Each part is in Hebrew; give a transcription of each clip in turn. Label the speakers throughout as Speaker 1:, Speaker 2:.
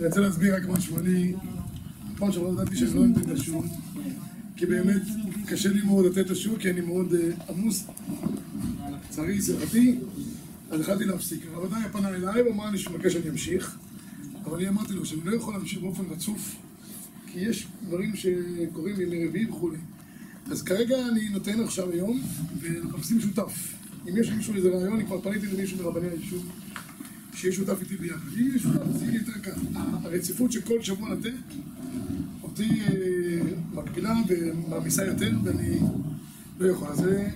Speaker 1: אני רוצה להסביר רק משהו. אני, פעם שעברה ידעתי שאני לא אתן את השיעור, כי באמת קשה לי מאוד לתת את השיעור, כי אני מאוד אה, עמוס, לצערי, שמחתי, אז החלטתי להפסיק. הרב עדיין פנה אליי ואמר לי שהוא מבקש שאני אמשיך, אבל אני אמרתי לו שאני לא יכול להמשיך באופן רצוף, כי יש דברים שקורים מימי רביעי וכולי. אז כרגע אני נותן עכשיו היום, ומחפשים שותף. אם יש למישהו איזה רעיון, אני כבר פניתי למישהו מרבני היישוב, שיהיה שותף איתי ביחד. אם יהיה שותף, זה יהיה יותר קל. הרציפות של כל שבוע לתת, אותי אה, מקבילה ומעמיסה יותר, ואני לא יכול. אז אה,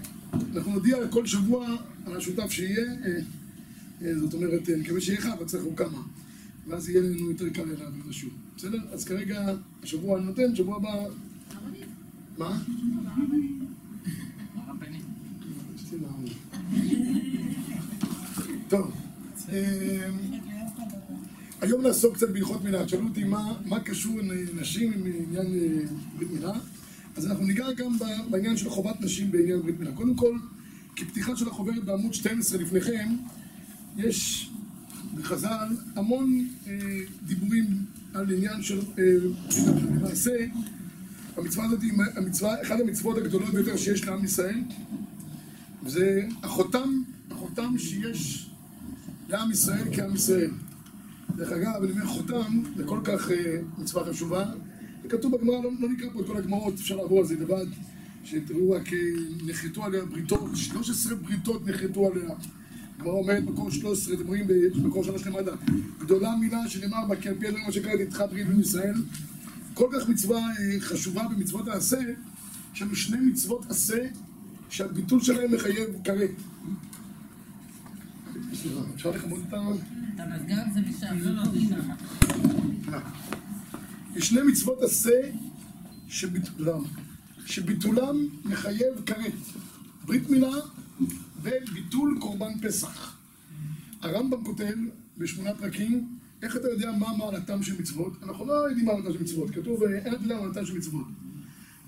Speaker 1: אנחנו נודיע כל שבוע על השותף שיהיה, אה, אה, זאת אומרת, אה, נקווה שיהיה אחד, אבל צריך הוא כמה. ואז יהיה לנו יותר קל להעביר את השיעור. בסדר? אז כרגע, השבוע אני נותן, שבוע הבא... מה? טוב, היום נעסוק קצת בהלכות מילה. שאלו אותי מה, קשור נשים עם עניין אה, ברית מילה, אז אנחנו ניגע גם בעניין של חובת נשים בעניין ברית מילה. קודם כל, כפתיחה של החוברת בעמוד 12 לפניכם, יש בחז"ל המון אה, דיבורים על עניין של אה. למעשה, המצווה הזאת היא אחת המצוות הגדולות ביותר שיש לעם ישראל, וזה החותם, החותם שיש לעם ישראל כעם ישראל. דרך אגב, אני אומר חותם, זה כל כך אה, מצווה חשובה. זה כתוב בגמרא, לא, לא נקרא פה את כל הגמרות, אפשר לעבור על זה לבד, שתראו רק אה, נחרטו עליה בריתות, 13 בריתות נחרטו עליה. הגמרא אומרת מקור 13, אתם רואים במקור 3 למטה, גדולה מילה שנאמר בה כי על פי הדברים אשר איתך ברית עם ישראל. כל כך מצווה אה, חשובה במצוות העשה, יש לנו שני מצוות עשה שהביטול שלהם מחייב כרת. אפשר לכבות את ה... יש שני מצוות עשה שביטולם, שביטולם מחייב כרת. ברית מילה וביטול קורבן פסח. הרמב"ם כותב בשמונה פרקים, איך אתה יודע מה מעלתם של מצוות? אנחנו לא יודעים מה מעלתם של מצוות, כתוב אין אתה יודע מעלתם של מצוות.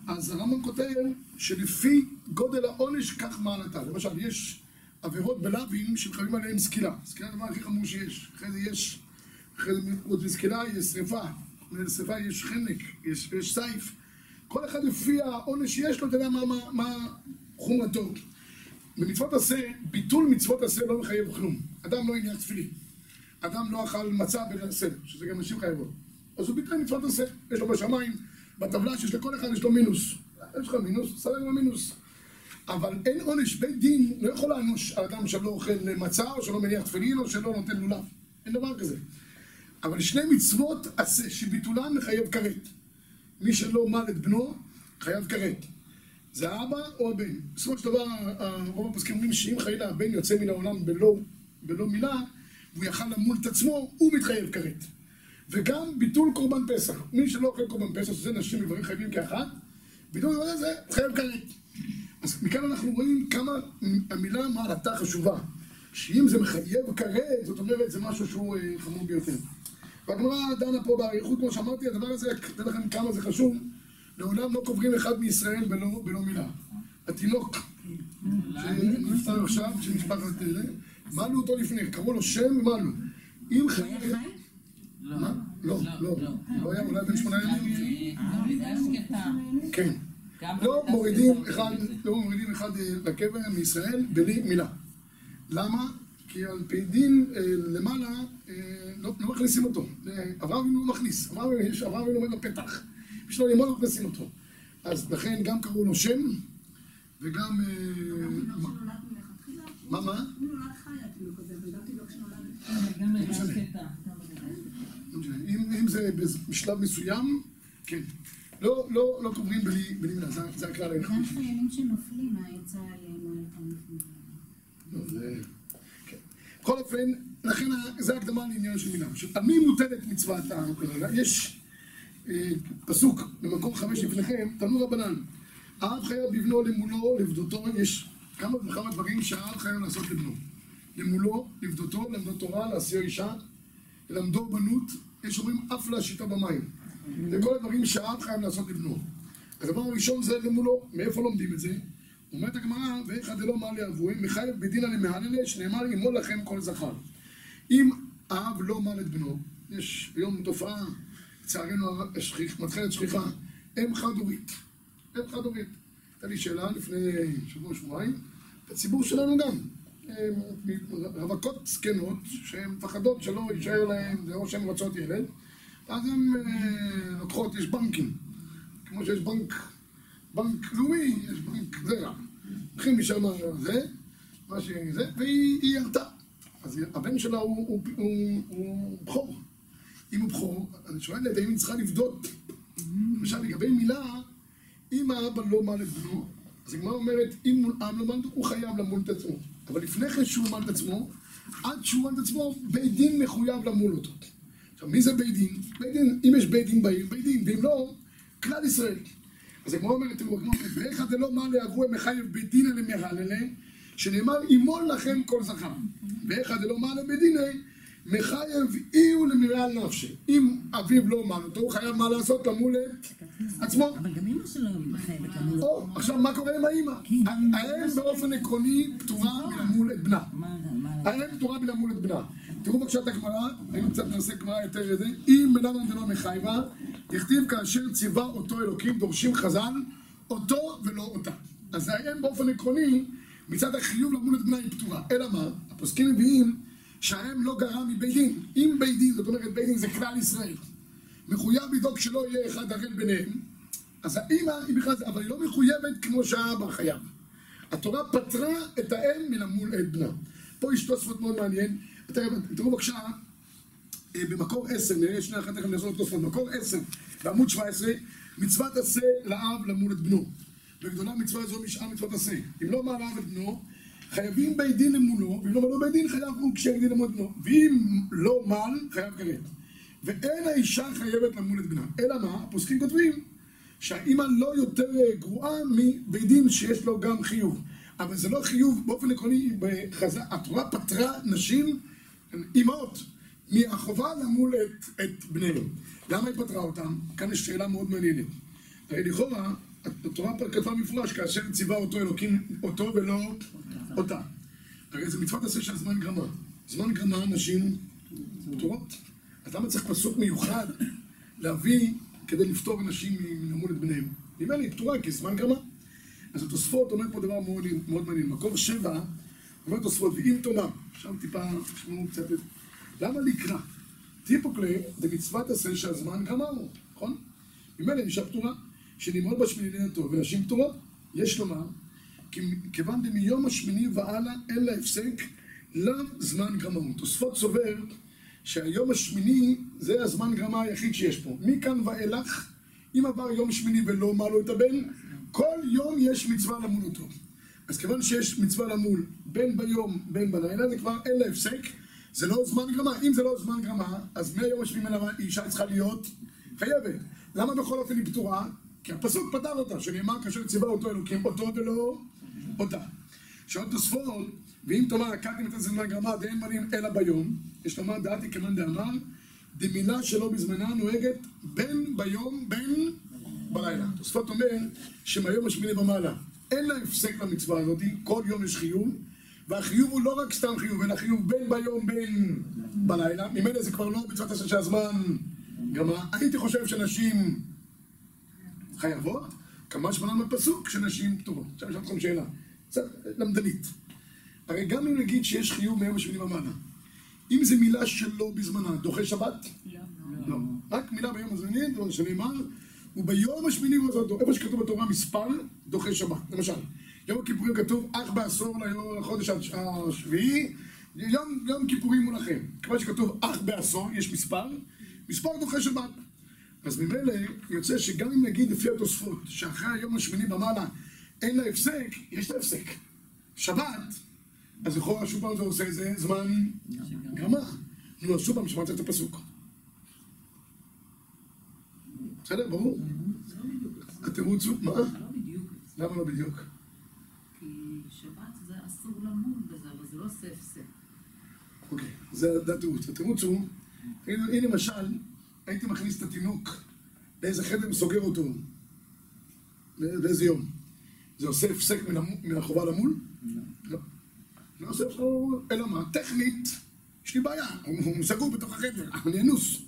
Speaker 1: אז הרמב"ם כותב שלפי גודל העונש כך מעלתה. למשל, יש עבירות בלאווים שמחייבים עליהם סקילה. סקילה זה הדבר הכי חמור שיש. אחרי זה יש, אחרי זה עוד בסקילה יש שרפה. לשרפה יש חנק, יש, יש סייף. כל אחד לפי העונש שיש לו, אתה יודע מה, מה, מה חומרתו. במצוות עשה, ביטול מצוות עשה לא מחייב כלום. אדם לא הניח תפילין. אדם לא אכל מצה בליל שזה גם נשים חייבות. אז הוא ביטל מצוות עשה. יש לו בשמיים, בטבלה שיש לכל אחד יש לו מינוס. יש לך מינוס, סדר עם המינוס. אבל אין עונש, בית דין לא יכול לענוש אדם שלא אוכל מצה, או שלא מניח תפילין, או שלא נותן לולב. אין דבר כזה. אבל שני מצוות עשה, שביטולן מחייב כרת. מי שלא מל את בנו, חייב כרת. זה האבא או הבן. בסופו של דבר, רוב הפוסקים אומרים שאם חלילה הבן יוצא מן העולם בלא, בלא מילה, והוא יכל למול את עצמו, הוא מתחייב כרת. וגם ביטול קורבן פסח. מי שלא אוכל קורבן פסח, שזה נשים וגברים חייבים כאחד, ביטול קורבן פסח, חייב כרת. אז מכאן אנחנו רואים כמה המילה מעלתה חשובה. שאם זה מחייב כרת, זאת אומרת, זה משהו שהוא אה, חמור ביותר. והגמרא דנה פה באריכות, כמו שאמרתי, הדבר הזה, אתן לכם כמה זה חשוב. לעולם לא קוברים אחד מישראל בלא, בלא מילה. התינוק שנפטר עכשיו, של משפחת אלה, מלו אותו לפני, קראו לו שם ומלו. אם חייב...
Speaker 2: לא.
Speaker 1: מה? לא, לא. לא היה אולי בן שמונה ימים.
Speaker 2: אה.
Speaker 1: כן. לא
Speaker 2: לידה
Speaker 1: מורידים. אחד, לא מורידים אחד אה, לקבר מישראל בלי מילה. למה? כי על פי דין אה, למעלה אה, לא לא מכניסים אותו. אה, אברהם לא מכניס. אברהם עומד בפתח. בשביל ללמוד לא מכניסים אותו. אז לכן גם קראו לו שם, וגם... אה, מה, מה?
Speaker 3: הוא נולד חי התינוק הזה, וגם תינוק שנולד...
Speaker 2: גם לידה
Speaker 1: משנה.
Speaker 2: שקטה.
Speaker 1: לא משנה. אם, אם זה בשלב מסוים, כן. לא, לא, לא קוברים בלי, בלי מילה, זה, זה הכלל היחיד.
Speaker 3: גם חיילים שנופלים, העצה עליהם הייתה.
Speaker 1: לא, זה... כן. בכל אופן, לכן זה הקדמה לעניין של מילה. עכשיו, על מי מוטלת מצוות הכהונה? יש אה, פסוק במקום חמש לפניכם, תנו רבנן. האב חייב לבנו למולו, לבדותו, יש כמה וכמה דברים שהאב חייב לעשות לבנו. למולו, לבדותו, למדו תורה, להשיאו אישה, ללמדו בנות, יש אומרים אף להשיטה במים. זה כל הדברים שהאב חייב לעשות לבנו. הדבר הראשון זה למולו, מאיפה לומדים את זה? אומרת הגמרא, ואיך דלא מר לאבוהם, מחייב בדינא למהללה, שנאמר ימול לכם כל זכר. אם האב לא מל את בנו, יש היום תופעה, לצערנו מתחילת שכיחה, אם חד-הורית. אם חד-הורית. הייתה לי שאלה לפני שבוע, שבועיים, בציבור שלנו גם. רווקות זקנות, שהן מפחדות שלא יישאר להן, זה או שהן רוצות ילד, אז הן אה, לוקחות, יש בנקים. כמו שיש בנק, בנק לאומי, יש בנק זרע. לוקחים משם זה, מה שזה, והיא היא ירתה. אז הבן שלה הוא, הוא, הוא, הוא בכור. אם הוא בכור, אני שואל את האם היא צריכה לבדות. למשל, לגבי מילה, אם האבא לא מל את בנו, אז הגמרא אומרת, אם מול עם לא מל, הוא חייב למול את עצמו. אבל לפני כן שהוא מל את עצמו, עד שהוא מל את עצמו, בית דין מחויב למול אותו. עכשיו, מי זה בית דין? בית דין, אם יש בית דין בעיר, בית דין, ואם לא, כלל ישראל. אז הגמרא אומרת, תראו, הגמרא אומרת, ואיך דלא מלא אבוה מחייב בית דינא למרללה, שנאמר, ימול לכם כל זכר. ואיך דלא מלא בית דינא, מחייב אי הוא למרעל נפשי. אם אביו לא מל אותו, הוא חייב מה לעשות? למול את עצמו.
Speaker 2: אבל גם אמא שלו חייבת למול.
Speaker 1: או, עכשיו מה קורה עם האימא? האם באופן עקרוני פטורה מלמול את בנה. האם פטורה מלמול את בנה. תראו בבקשה את הגמרא, היינו קצת נעשה גמרא יותר את זה. אם בלמה דלא מחייבה, הכתיב כאשר ציווה אותו אלוקים, דורשים חז"ל, אותו ולא אותה. אז האם באופן עקרוני, מצד החיוב למול את בנה היא פטורה. אלא מה? הפוסקים מביאים שהאם לא גרע מבית דין. אם בית דין, זאת אומרת בית דין זה כלל ישראל. מחויב לדאוג שלא יהיה אחד ערל ביניהם, אז האימא היא בכלל, אבל היא לא מחויבת כמו שהאבא חייב. התורה פטרה את האם מלמול את בנה. פה יש תוספות מאוד מעניין. תראו בבקשה, אה, במקור 10, נראה שנייה אחת תכף נחזור לתוספות, במקור 10, בעמוד 17, מצוות עשה לאב למול את בנו. וגדולה מצווה זו משאר מצוות עשה. אם לא מעל האב את בנו, חייבים בית דין למולו, ואם לא מלו בית דין חייב הוא כשיהיה דין למול. ואם לא מעל, חייב כרת. ואין האישה חייבת למול את בנה. אלא מה? הפוסקים כותבים שהאימא לא יותר אה, גרועה מבית דין שיש לו גם חיוב. אבל זה לא חיוב, באופן עקרוני, בחז"ל, התורה פטרה נשים, אימהות, מהחובה למול את, את בניהם. למה היא פטרה אותם? כאן יש שאלה מאוד מעניינת. הרי לכאורה, התורה כתבה מפורש, כאשר ציווה אותו אלוקים, אותו ולא אותה. הרי זה מצוות עשה של זמן גרמה. זמן גרמה נשים פטורות. אז למה צריך פסוק מיוחד להביא כדי לפטור נשים מלמול את בניהם? נראה לי פטורה כי זמן גרמה. אז התוספות אומר פה דבר מאוד, מאוד מעניין. מקור שבע, אומר תוספות, ואם תאמר, עכשיו טיפה, תשמעו קצת את... למה לקרא? טיפוקלי זה מצוות עשה שהזמן גמרנו, נכון? ממילא אישה פטורה, שנמרוד בשמיני לינתו ונשים פטורות, יש לומר, כיוון דמיום השמיני והלאה אין לה הפסק, לאו זמן גרמאות. תוספות סובר שהיום השמיני זה הזמן גרמה היחיד שיש פה. מכאן ואילך, אם עבר יום שמיני ולא אמר לו את הבן, כל יום יש מצווה למול אותו. אז כיוון שיש מצווה למול בין ביום בין בלילה, זה כבר אין לה הפסק, זה לא זמן גרמה. אם זה לא זמן גרמה, אז מהיום השמיני אישה צריכה להיות חייבת. למה בכל אופן היא פטורה? כי הפסוק פתר אותה, שנאמר כאשר ציווה אותו אלוקים, אותו ולא אותה. שעוד תוספות, ואם תאמר הקדתם את הזמן גרמה דאין בנים אלא ביום, יש לומר דעתי כמאן דאמר, דמילה שלא בזמנה נוהגת בין ביום בין בלילה. תוספות אומר שמהיום השמיני ומעלה אין לה הפסק למצווה הזאת, כל יום יש חיוב, והחיוב הוא לא רק סתם חיוב, אלא חיוב בין ביום בין בלילה, ממילא זה כבר לא מצוות עשה שהזמן גרמה. הייתי חושב שנשים חייבות, כמה שמונה מהפסוק שנשים פטורות. עכשיו אשאל אתכם שאלה, למדנית. הרי גם אם נגיד שיש חיוב מיום השמיני ומעלה, אם זו מילה שלא בזמנה, דוחה שבת? לא. רק מילה ביום השמיני, דבר שנאמר, וביום השמיני ובזמן, איפה שכתוב בתורה מספר, דוחה שבת. למשל, יום הכיפורים כתוב אך בעשור לחודש השביעי, יום, יום כיפורים הוא לכם. כמו שכתוב אך בעשור, יש מספר, מספר דוחה שבת. אז ממילא יוצא שגם אם נגיד לפי התוספות, שאחרי היום השמיני ומעלה אין לה הפסק, יש לה הפסק. שבת, אז לכאורה שוב פעם זה עושה איזה זמן גרמה. נו, אז שוב פעם שמעת את הפסוק. בסדר, ברור? התירוץ הוא, מה?
Speaker 4: לא.
Speaker 1: למה לא בדיוק?
Speaker 4: כי שבת זה אסור למול בזה, אבל זה לא עושה הפסק.
Speaker 1: אוקיי, זה התירוץ. התירוץ הוא, הנה למשל, הייתי מכניס את התינוק לאיזה חדר וסוגר אותו. לא- לאיזה יום. זה עושה הפסק מן מהחובה למול? לא. לא עושה הפסק, אלא מה? טכנית, יש לי בעיה, הוא סגור בתוך החדר, אני אנוס.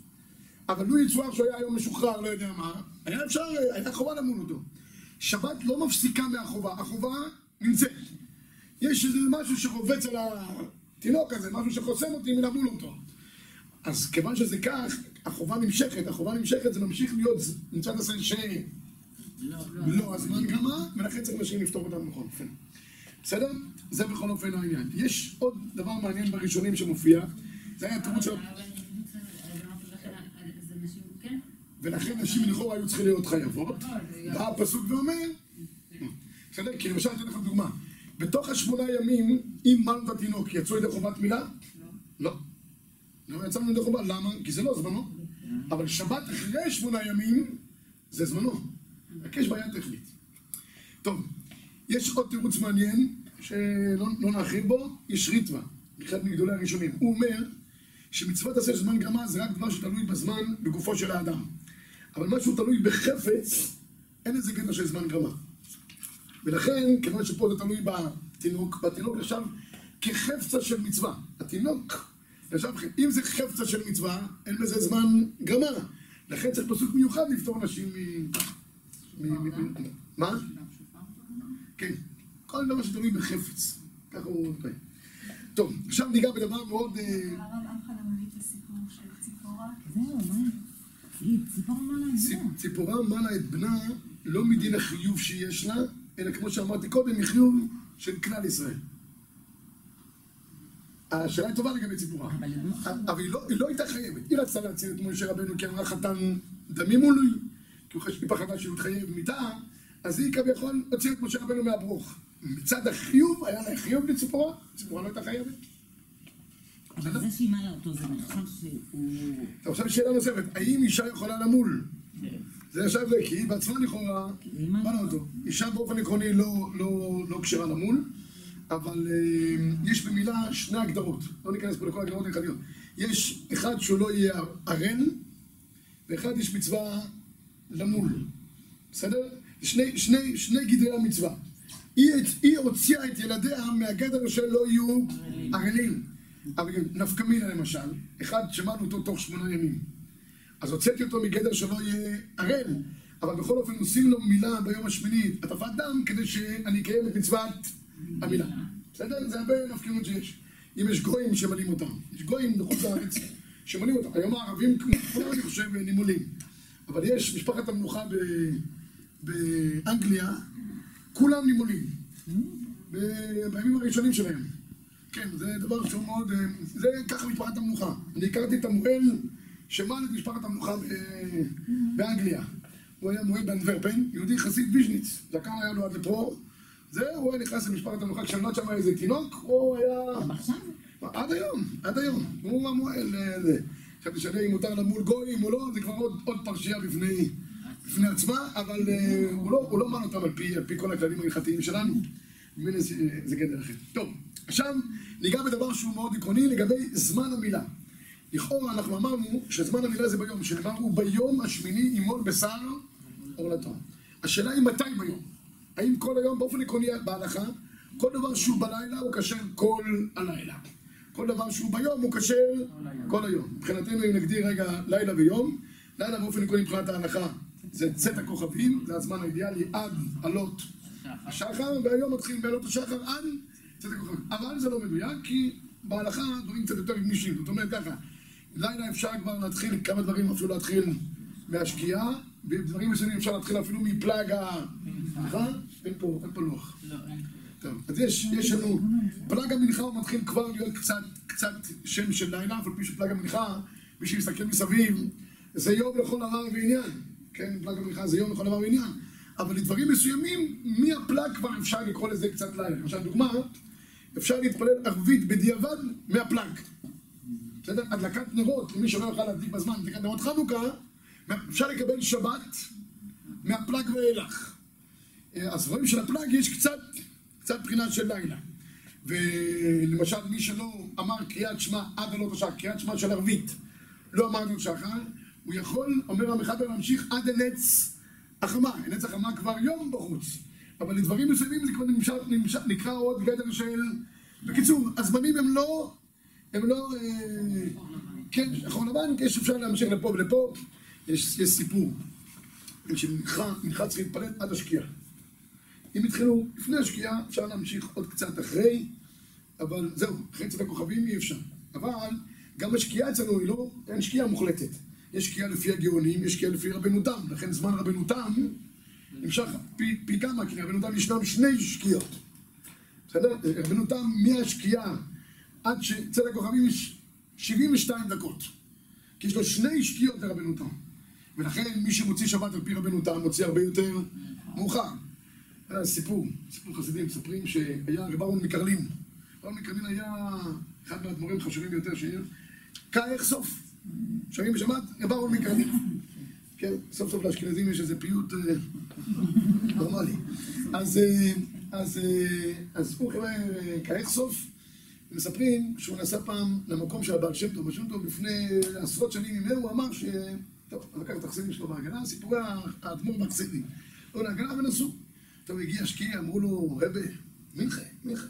Speaker 1: אבל לו יצויר שהוא היה היום משוחרר, לא יודע מה, היה אפשר, היה חובה למול אותו. שבת לא מפסיקה מהחובה, החובה נמצאת. יש איזה משהו שרובץ על התינוק הזה, משהו שחוסם אותי מלמול אותו. אז כיוון שזה כך, החובה נמשכת, החובה נמשכת, זה ממשיך להיות מצד ש... לא הזמן גרמה, ולכן צריך אנשים לפתור אותם בכל אופן. בסדר? זה בכל אופן העניין. יש עוד דבר מעניין בראשונים שמופיע, זה היה התירוץ של...
Speaker 4: כן?
Speaker 1: ולכן נשים לכאורה היו צריכות להיות חייבות. בא הפסוק ואומר, בסדר? כי למשל, אתן לך דוגמה. בתוך השמונה ימים, אם מלנו את התינוק, יצאו ידי חובת מילה? לא. לא יצאנו ידי חובה, למה? כי זה לא זמנו. אבל שבת אחרי שמונה ימים, זה זמנו. רק יש בעיה טכנית. טוב, יש עוד תירוץ מעניין, שלא לא נרחיב בו, יש ריטווה, אחד מגדולי הראשונים. הוא אומר שמצוות עשה זמן גרמה זה רק דבר שתלוי בזמן בגופו של האדם. אבל משהו תלוי בחפץ, אין איזה קטע של זמן גרמה. ולכן, כיוון שפה זה תלוי בתינוק, בתינוק נחשב כחפצה של מצווה. התינוק נחשב, אם זה חפצה של מצווה, אין בזה זמן גרמה. לכן צריך פסוק מיוחד לפתור אנשים מ... מה? כן, כל דבר שתלוי בחפץ. ככה הוא טועה. טוב, עכשיו ניגע בדבר מאוד... אה,
Speaker 3: הרב אמחנה מביא את הסיפור של ציפורה.
Speaker 2: זהו, מה? היא ציפור מה לה
Speaker 1: ציפ- ציפורה מלה את בנה לא מדין החיוב שיש לה, אלא כמו שאמרתי קודם, מחיוב של כלל ישראל. השאלה היא טובה לגבי ציפורה.
Speaker 2: אבל
Speaker 1: היא לא, היא לא הייתה חייבת. היא רצתה להציל את משה רבנו כי אמרה חתן דמים הוא לי, כי הוא היא פחדה שהוא יתחייב מיתה, אז היא כביכול הוציאה את משה רבנו מהברוך. מצד החיוב, היה לה חיוב לציפורה, ציפורה לא הייתה חייבת.
Speaker 2: אבל זה שהיא מעלה אותו, זה נחשב שהוא...
Speaker 1: עכשיו שאלה נוספת, האם אישה יכולה למול? זה זה, כי היא בעצמה לכאורה, לא אותו? אישה באופן עקרוני לא, לא, לא כשרה למול, אבל אה, יש במילה שני הגדרות, לא ניכנס פה לכל הגדרות ההלכתיות. יש אחד שהוא לא יהיה ערל, ואחד יש מצווה למול, בסדר? שני, שני, שני גדרי המצווה. היא, היא הוציאה את ילדיה מהגדר של לא יהיו ערלים. אבל נפקא מינה למשל, אחד שמענו אותו תוך שמונה ימים. אז הוצאתי אותו מגדר שלא יהיה ערל, אבל בכל אופן עושים לו מילה ביום השמיני, הטפת דם, כדי שאני אקיים את מצוות המילה. בסדר? זה הרבה נפקנות שיש. אם יש גויים שמנים אותם, יש גויים בחוץ לארץ שמנים אותם. היום הערבים, כולם, אני חושב, נימולים. אבל יש משפחת המלוכה ב- באנגליה, כולם נימולים. ב- בימים הראשונים שלהם. כן, זה דבר שהוא מאוד... אה, זה ככה משפחת המלוכה. אני הכרתי את המוהל שמל את משפחת המלוכה ב- באנגליה. הוא היה מוהל באנדוורפן, יהודי חסיד ויז'ניץ. זקן היה לו עד לפה. זהו, הוא היה נכנס למשפחת המלוכה כשנולד שם איזה תינוק, הוא היה... עד היום, עד היום. הוא המוהל... חשבתי שאני אם מותר למול גויים או לא, זה כבר עוד, עוד פרשייה בפני, בפני עצמה, אבל אה, הוא לא, הוא לא מן אותם על פי, על פי כל הכללים ההלכתיים שלנו. זה, זה גדר אחר. טוב, עכשיו ניגע בדבר שהוא מאוד עקרוני לגבי זמן המילה. לכאורה אנחנו אמרנו שזמן המילה זה ביום, שנאמר הוא ביום השמיני ימול בשר עורלתו. השאלה היא מתי ביום? האם כל היום באופן עקרוני בהלכה, כל דבר שהוא בלילה הוא כשר כל הלילה. כל דבר שהוא ביום הוא כשר כל היום. מבחינתנו אם נגדיר רגע לילה ויום, לילה באופן עקרוני מבחינת ההלכה זה צאת הכוכבים, זה הזמן האידיאלי עד עלות השחר, והיום מתחילים בעלות השחר עד צאת הכוכבים. אבל זה לא מדויק, כי בהלכה דברים קצת יותר גמישים. זאת אומרת ככה, לילה אפשר כבר להתחיל, כמה דברים אפילו להתחיל מהשקיעה, בדברים מסוימים אפשר להתחיל אפילו מפלג ה... סליחה? אין פה, אין פה לוח. טוב, אז יש, יש לנו, פלג המנחה הוא מתחיל כבר להיות קצת, קצת שם של לילה, אף על פי שפלג המנחה, מי שמסתכל מסביב, זה יום לכל דבר ועניין, כן, פלג המנחה זה יום לכל דבר ועניין, אבל לדברים מסוימים, מהפלג כבר אפשר לקרוא לזה קצת לילה. למשל, דוגמה, אפשר להתפלל ערבית בדיעבד מהפלג. בסדר? הדלקת נרות, למי שלא יוכל להדליק בזמן, הדלקת נרות חנוכה, אפשר לקבל שבת מהפלג ואילך. אז רואים שלפלג יש קצת, קצת בחינה של לילה. ולמשל, מי שלא אמר קריאת שמע עד עלות השחר, קריאת שמע של ערבית, לא אמר עלות שחר, הוא יכול, אומר המחבר, להמשיך עד הנץ החמה. הנץ החמה כבר יום בחוץ. אבל לדברים מסוימים זה כבר נמשך, נמשך, נקרא עוד גדר של... בקיצור, הזמנים הם לא, הם לא... אה, כן, שחור לבן, יש אפשר להמשיך לפה ולפה. יש, יש סיפור. כשמנחה, להתפלל עד השקיעה. אם התחילו לפני השקיעה, אפשר להמשיך עוד קצת אחרי, אבל זהו, אחרי צאת הכוכבים אי אפשר. אבל גם השקיעה אצלנו היא לא, אין שקיעה מוחלטת. יש שקיעה לפי הגאונים, יש שקיעה לפי רבנו תם, לכן זמן רבנו תם נמשך פי, פי כמה, כי רבנו תם ישנם שני שקיעות. בסדר? רבנו תם מהשקיעה עד שצאת הכוכבים יש 72 דקות. כי יש לו שני שקיעות לרבנו תם. ולכן מי שמוציא שבת על פי רבנו תם מוציא הרבה יותר מאוחר. היה סיפור, סיפור חסידים, מספרים שהיה רב אהרון מקרלין. אהרון מקרלין היה אחד מהאדמו"רים החשובים ביותר שהעיר. כאיך סוף. שומעים בשבת? רב אהרון מקרלין. כן, סוף סוף לאשכנזים יש איזה פיוט אה, נורמלי. אז, אה, אה, הוא קורא כאיך סוף. מספרים שהוא נסע פעם למקום של הבעל שם טוב, הבעל טוב לפני עשרות שנים ממנו, הוא אמר ש... טוב, לקח את החסידים שלו בהגנה, סיפורי האדמו"ר מהחסידים. הוא להגנה ונסעו. טוב, הגיע השקיע, אמרו לו, רבה, מינכה, מינכה.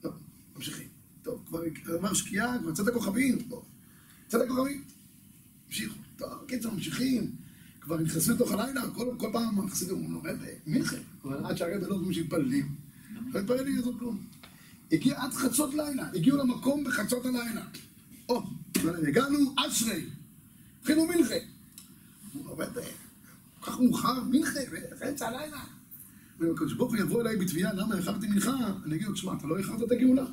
Speaker 1: טוב, ממשיכים. טוב, כבר אמר שקיעה, כבר צאת הכוכבים, טוב, צאת הכוכבים. המשיכו. טוב, קיצר, ממשיכים. כבר נכנסו לתוך הלילה, כל, פעם החסידים אומרים לו, רבה, מינכה. עד שהרבה לא אומרים שמתפללים. לא מתפללים לעשות כלום. הגיע עד חצות לילה, הגיעו למקום בחצות הלילה. או, הגענו אשרי, התחילו מנחה. הוא אומר, כל כך מאוחר, מנחה, באמצע הלילה. הקדוש ברוך הוא יבוא אליי בתביעה, למה איחרתי מנחה? אני אגיד לו, תשמע, אתה לא איחרת את הגאולה.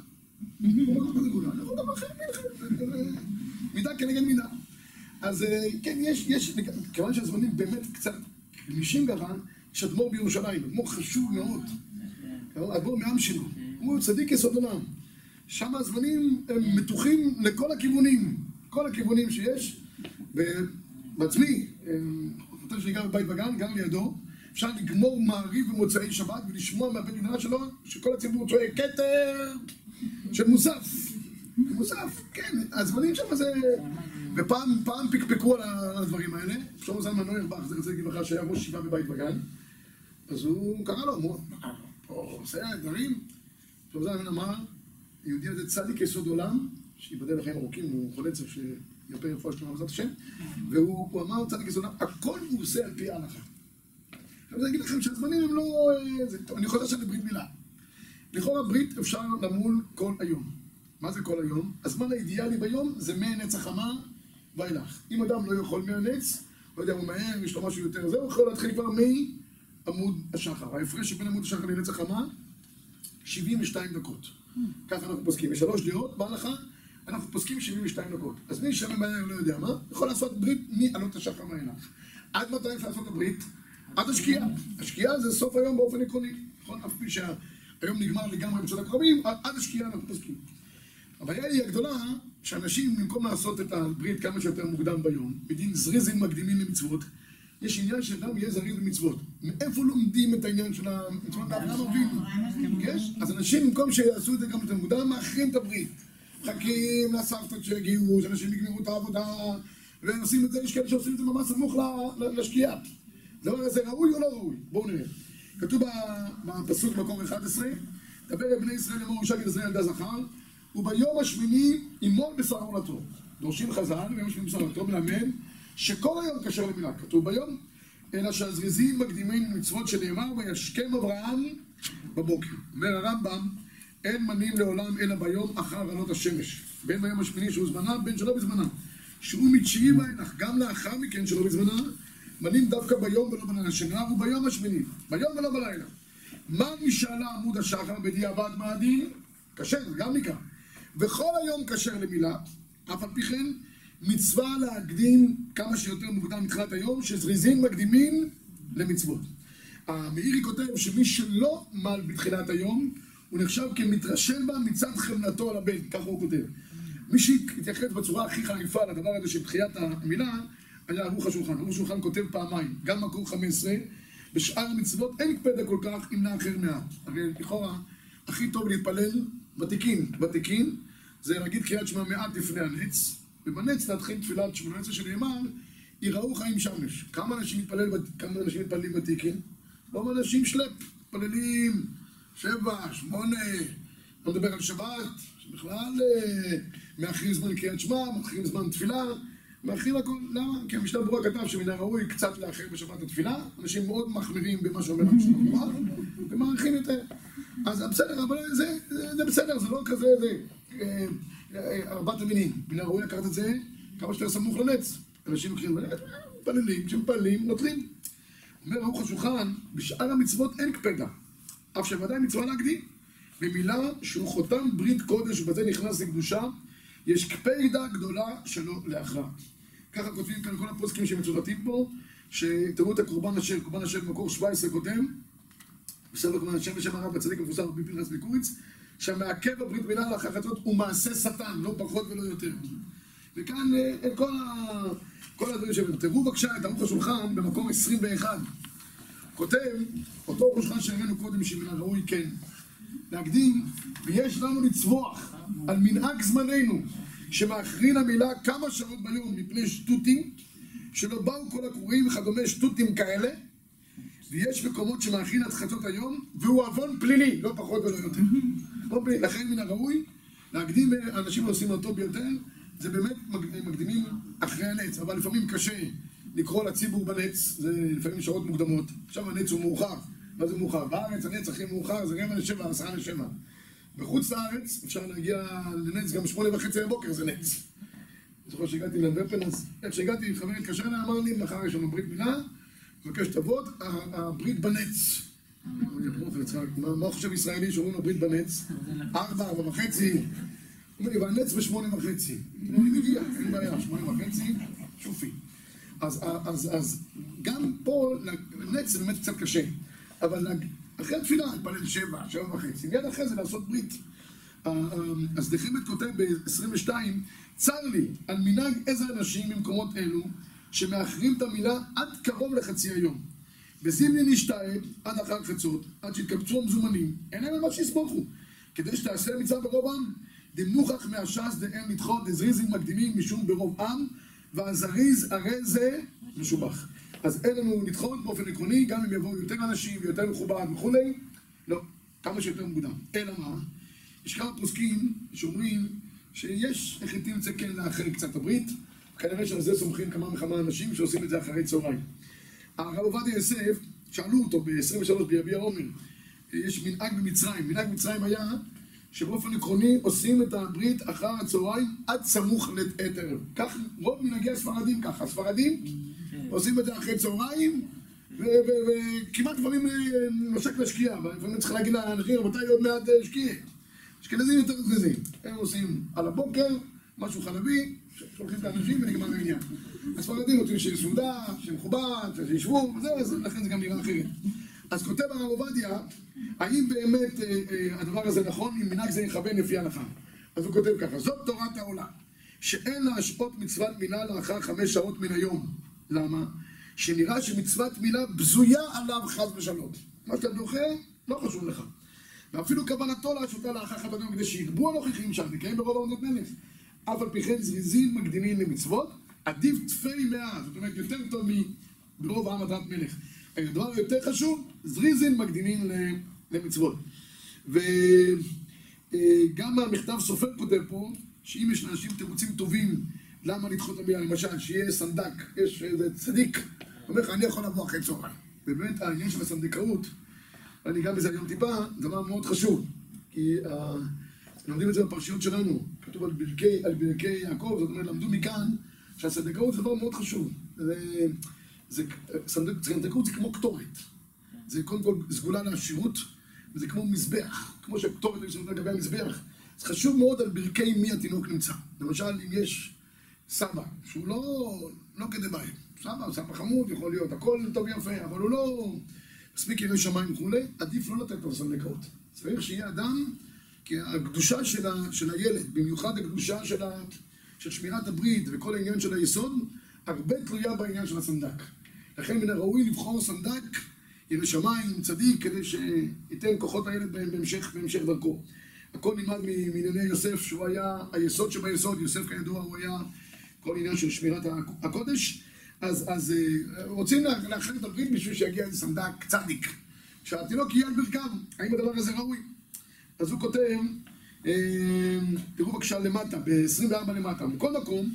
Speaker 1: מידה כנגד מידה. אז כן, יש, יש, כיוון שהזמנים באמת קצת גמישים ככה, יש אדמו"ר בירושלים, אדמו"ר חשוב מאוד. אדמו"ר מעם שלו. הוא צדיק יסוד עולם. שם הזמנים הם מתוחים לכל הכיוונים, כל הכיוונים שיש. ובעצמי, חוטר שלי גר בבית וגן, גר לידו, אפשר לגמור מעריב במוצאי שבת ולשמוע מהבית מדרש שלו שכל הציבור צועק כתר של מוסף. מוסף, כן, הזמנים שם זה... ופעם פעם פקפקו על הדברים האלה. שלמה זלמן נוירבך, זה רוצה להגיד לך שהיה ראש ישיבה בבית וגן, אז הוא קרא לו, אמרו, פה עושה דברים. שלמה זלמן אמר, יהודי הזה צדיק יסוד עולם, שיבדל לחיים ארוכים, הוא חולה צריך שיפה רפואה שלמה בעזרת השם, והוא אמר צדיק יסוד עולם, הכל הוא עושה על פי ההלכה. אני אגיד לכם שהזמנים הם לא... טוב, אני חוזר עכשיו לברית מילה. לכאורה ברית אפשר למול כל היום. מה זה כל היום? הזמן האידיאלי ביום זה מנץ החמה ואילך. אם אדם לא יכול מהנץ, לא יודע, הוא מהר, יש לו משהו יותר זה, הוא יכול להתחיל כבר מעמוד השחר. ההפרש שבין עמוד השחר לנץ החמה, 72 דקות. ככה אנחנו פוסקים. יש שלוש דעות בהלכה, אנחנו פוסקים 72 דקות. אז מי שממהר לא יודע מה, יכול לעשות ברית מעלות השחר ואילך. עד מתי אפשר לעשות את הברית? עד השקיעה. השקיעה זה סוף היום באופן עקרוני. נכון? אף פי שהיום נגמר לגמרי בשעות הקרובים, עד השקיעה אנחנו פוסקים. הבעיה היא הגדולה, שאנשים במקום לעשות את הברית כמה שיותר מוקדם ביום, בדין זריזים מקדימים למצוות, יש עניין שאדם יהיה זריז במצוות. מאיפה לומדים את העניין של המצוות? אברהם אבינו. יש? אז אנשים במקום שיעשו את זה גם יותר מוקדם, מאחרים את הברית. מחכים לסבתות שיגיעו, שאנשים יגמרו את העבודה, ועושים את זה, יש כאלה שעושים את זה ממש סמוך לשקיעה. הדבר הזה ראוי או לא ראוי? בואו נראה. כתוב בפסוק מקום 11, דבר אל בני ישראל לאמור אישה גזרי ילדה זכר, וביום השמיני ימול בשר עולתו. דורשים חז"ל, ביום השמיני בשר עולתו מלמד שכל היום כשר למילה, כתוב ביום, אלא שהזריזים מקדימים מצוות שנאמר וישכם אברהם בבוקר. אומר הרמב"ם, אין מנים לעולם אלא ביום אחר עלות השמש. בין ביום השמיני שהוא זמנה, בין שלא בזמנה. שהוא מתשיעי ואילך, גם לאחר מכן שלא בזמנה, מנים דווקא ביום ולא בלילה, שנאמר ביום השמיני, ביום ולא בלילה. מה משאלה עמוד השחר בדיעבד מה הדין? כשר, גם מכאן. וכל היום כשר למילה, אף על פי כן, מצווה להקדים כמה שיותר מוקדם מתחילת היום, שזריזים מקדימים למצוות. המאירי כותב שמי שלא מל בתחילת היום, הוא נחשב כמתרשם בה מצד חמלתו על הבן, ככה הוא כותב. מי שהתייחס בצורה הכי חריפה לדבר הזה של תחיית המילה, היה ערוך השולחן. ערוך השולחן כותב פעמיים, גם מקור 15, בשאר המצוות אין הקפדה כל כך אם אחר מעט. הרי לכאורה, הכי טוב להתפלל ותיקין. ותיקין זה להגיד קריאת שמע מעט לפני הנץ, ובנץ להתחיל תפילת שמונה עשרה שנאמר, יראו חיים שמש. כמה אנשים מתפלל, כמה אנשים מתפללים ותיקין? רוב אנשים שלפ, מתפללים שבע, שמונה, לא מדבר על שבת, שבכלל אה, מאחרים זמן קריאת שמע, מאחרים זמן תפילה, מאחרים הכל, למה? כי המשנה ברורה כתב שמן הראוי קצת לאחר בשבת התפילה, אנשים מאוד מחמירים במה שאומר המשנה ברורה, ומעריכים יותר. אז בסדר, אבל זה, זה, זה בסדר, זה לא כזה, זה אה, אה, ארבעת המינים. מן הראוי לקחת את זה כמה שיותר סמוך לנץ. אנשים לוקחים, מתפללים, כשמתפללים, נוטלים. אומר ערוך השולחן, בשאר המצוות אין קפדה, אף שוודאי מצווה להקדים. במילה שהוא חותם ברית קודש ובזה נכנס לקדושה, יש קפידה גדולה שלא לאחרה. ככה כותבים כאן כל הפוסקים שמצוטטים פה, שתראו את הקורבן אשר, קורבן אשר במקור 17 קודם, בסדר קורבן אשר בשם הרב הצדיק המפורסם רבי פנחס בקוריץ, שהמעכב הברית מילה לאחר חצות הוא מעשה שטן, לא פחות ולא יותר. וכאן אה, כל, ה... כל הדברים שלנו. תראו בבקשה את ערוך השולחן במקום 21. כותב, אותו ערוך השולחן שהראינו קודם, שמן הראוי כן, להקדים, ויש לנו לצווח על מנהג זמננו, שמאחרין המילה כמה שעות ביום מפני שטותים, שלא באו כל הקרואים וכדומה שטותים כאלה, ויש מקומות שמאחרין עד חצות היום, והוא עוון פלילי, לא פחות ולא יותר. לכן מן הראוי להקדים אנשים העושים הטוב ביותר, זה באמת מקדימים אחרי הנץ, אבל לפעמים קשה לקרוא לציבור בנץ, זה לפעמים שעות מוקדמות. עכשיו הנץ הוא מאוחר, מה זה מאוחר? בארץ הנץ הכי מאוחר זה רבע לשבע, עשרה לשבע. בחוץ לארץ אפשר להגיע לנץ גם שמונה וחצי בבוקר, זה נץ. אני זוכר שהגעתי לאנדרפן, אז איך שהגעתי, חבר התקשר אליי, אמר לי, מחר יש לנו ברית מילה, מבקש תבוא, הברית בנץ. מה חושב ישראלי שאומרים לו ברית בנץ? ארבע, ארבע וחצי. הוא אומר לי, והנץ בשמונה וחצי. אני מגיע, אין בעיה, שמונה וחצי, שופי. אז גם פה, נץ זה באמת קצת קשה. אבל אחרי התפילה, להתפלל שבע, שבע וחצי, מיד אחרי זה לעשות ברית. אז נחמת כותב ב-22, צר לי על מנהג איזה אנשים ממקומות אלו שמאחרים את המילה עד קרוב לחצי היום. וזימני נשתעל עד אחר חצות, עד שיתקבצו המזומנים, אין להם מה שיסמוכו. כדי שתעשה מצווה ברוב עם, דמוכח מהש"ס דאין לדחות דזריזים מקדימים משום ברוב עם, והזריז הרי זה משובח. אז אין לנו לדחות באופן עקרוני, גם אם יבואו יותר אנשים ויותר מכובד וכולי, לא, כמה שיותר מוקדם. אלא מה? יש כמה פוסקים שאומרים שיש החליטים את זה כן לאחר קצת הברית, כנראה שעל זה סומכים כמה וכמה אנשים שעושים את זה אחרי צהריים. הרב עובדיה יוסף, שאלו אותו ב-23 ביביע עומר, יש מנהג במצרים, מנהג במצרים היה שבאופן עקרוני עושים את הברית אחר הצהריים עד סמוך לעת ערב. כך רוב מנהגי הספרדים ככה, הספרדים עושים את זה אחרי צהריים, וכמעט דברים נושק לשקיעה, ולפעמים צריך להגיד לאנשים, רבותיי, עוד מעט שקיעה. אשכנזים יותר זריזים, הם עושים על הבוקר, משהו חלבי, שולחים את האנשים ונגמר העניין. הספרדים רוצים שיהיה סעודה, שיהיה מכובד, שישבו, וזהו, לכן זה גם נראה אחרת. אז כותב הרב עובדיה, האם באמת אה, אה, הדבר הזה נכון, אם מנהג זה יכוון לפי ההלכה. אז הוא כותב ככה, זאת תורת העולם, שאין להשעות מצוות מילה לאחר חמש שעות מן היום. למה? שנראה שמצוות מילה בזויה עליו חס ושלום. מה שאתה דוחה, לא חשוב לך. ואפילו כוונתו להשותה לאחר חתנו כדי שירבו הנוכחים שם, נקראים ברוב עבודות מלך. אף על פי כן זריזים מקדימים למצוות, עדיף תפי מאה, זאת אומרת יותר טוב מברוב עם הדרת מלך. הדבר היותר חשוב, זריזים מקדימים למצוות. וגם המכתב סופר כותב פה, שאם יש לאנשים תירוצים טובים למה לדחות המילה, למשל, שיהיה סנדק, יש איזה צדיק, אומר לך, אני יכול לבוא אחרי צהריים. ובאמת העניין של הסנדקאות, ואני אגע בזה היום טיפה, דבר מאוד חשוב. כי לומדים את זה בפרשיות שלנו, כתוב על ברכי, על ברכי יעקב, זאת אומרת, למדו מכאן שהסנדקאות זה דבר מאוד חשוב. זה, סנדקאות זה כמו קטורת. זה קודם כל סגולה לעשירות, וזה כמו מזבח, כמו שהקטורת יש לנו לגבי המזבח. זה חשוב מאוד על ברכי מי התינוק נמצא. למשל, אם יש סבא, שהוא לא, לא כדי בעיה. סבא, סבא חמוד, יכול להיות, הכל טוב ויפה, אבל הוא לא מספיק ירא שמיים וכולי, עדיף לא לתת לו סנדקאות. צריך שיהיה אדם, כי הקדושה של, ה, של הילד, במיוחד הקדושה של, ה, של שמירת הברית וכל העניין של היסוד, הרבה תלויה בעניין של הסנדק. לכן מן הראוי לבחור סנדק, ירא שמיים, צדיק, כדי שייתן כוחות הילד בהמשך, בהמשך דרכו. הכל נלמד מענייני יוסף, שהוא היה היסוד שביסוד, יוסף כידוע הוא היה כל עניין של שמירת הקודש, אז, אז אה, רוצים לאחר את הברית בשביל שיגיע איזה סנדק צדיק, שהתינוק יהיה על ברכיו, האם הדבר הזה ראוי? אז הוא כותב אה, תראו בבקשה למטה, ב-24 למטה. מכל מקום,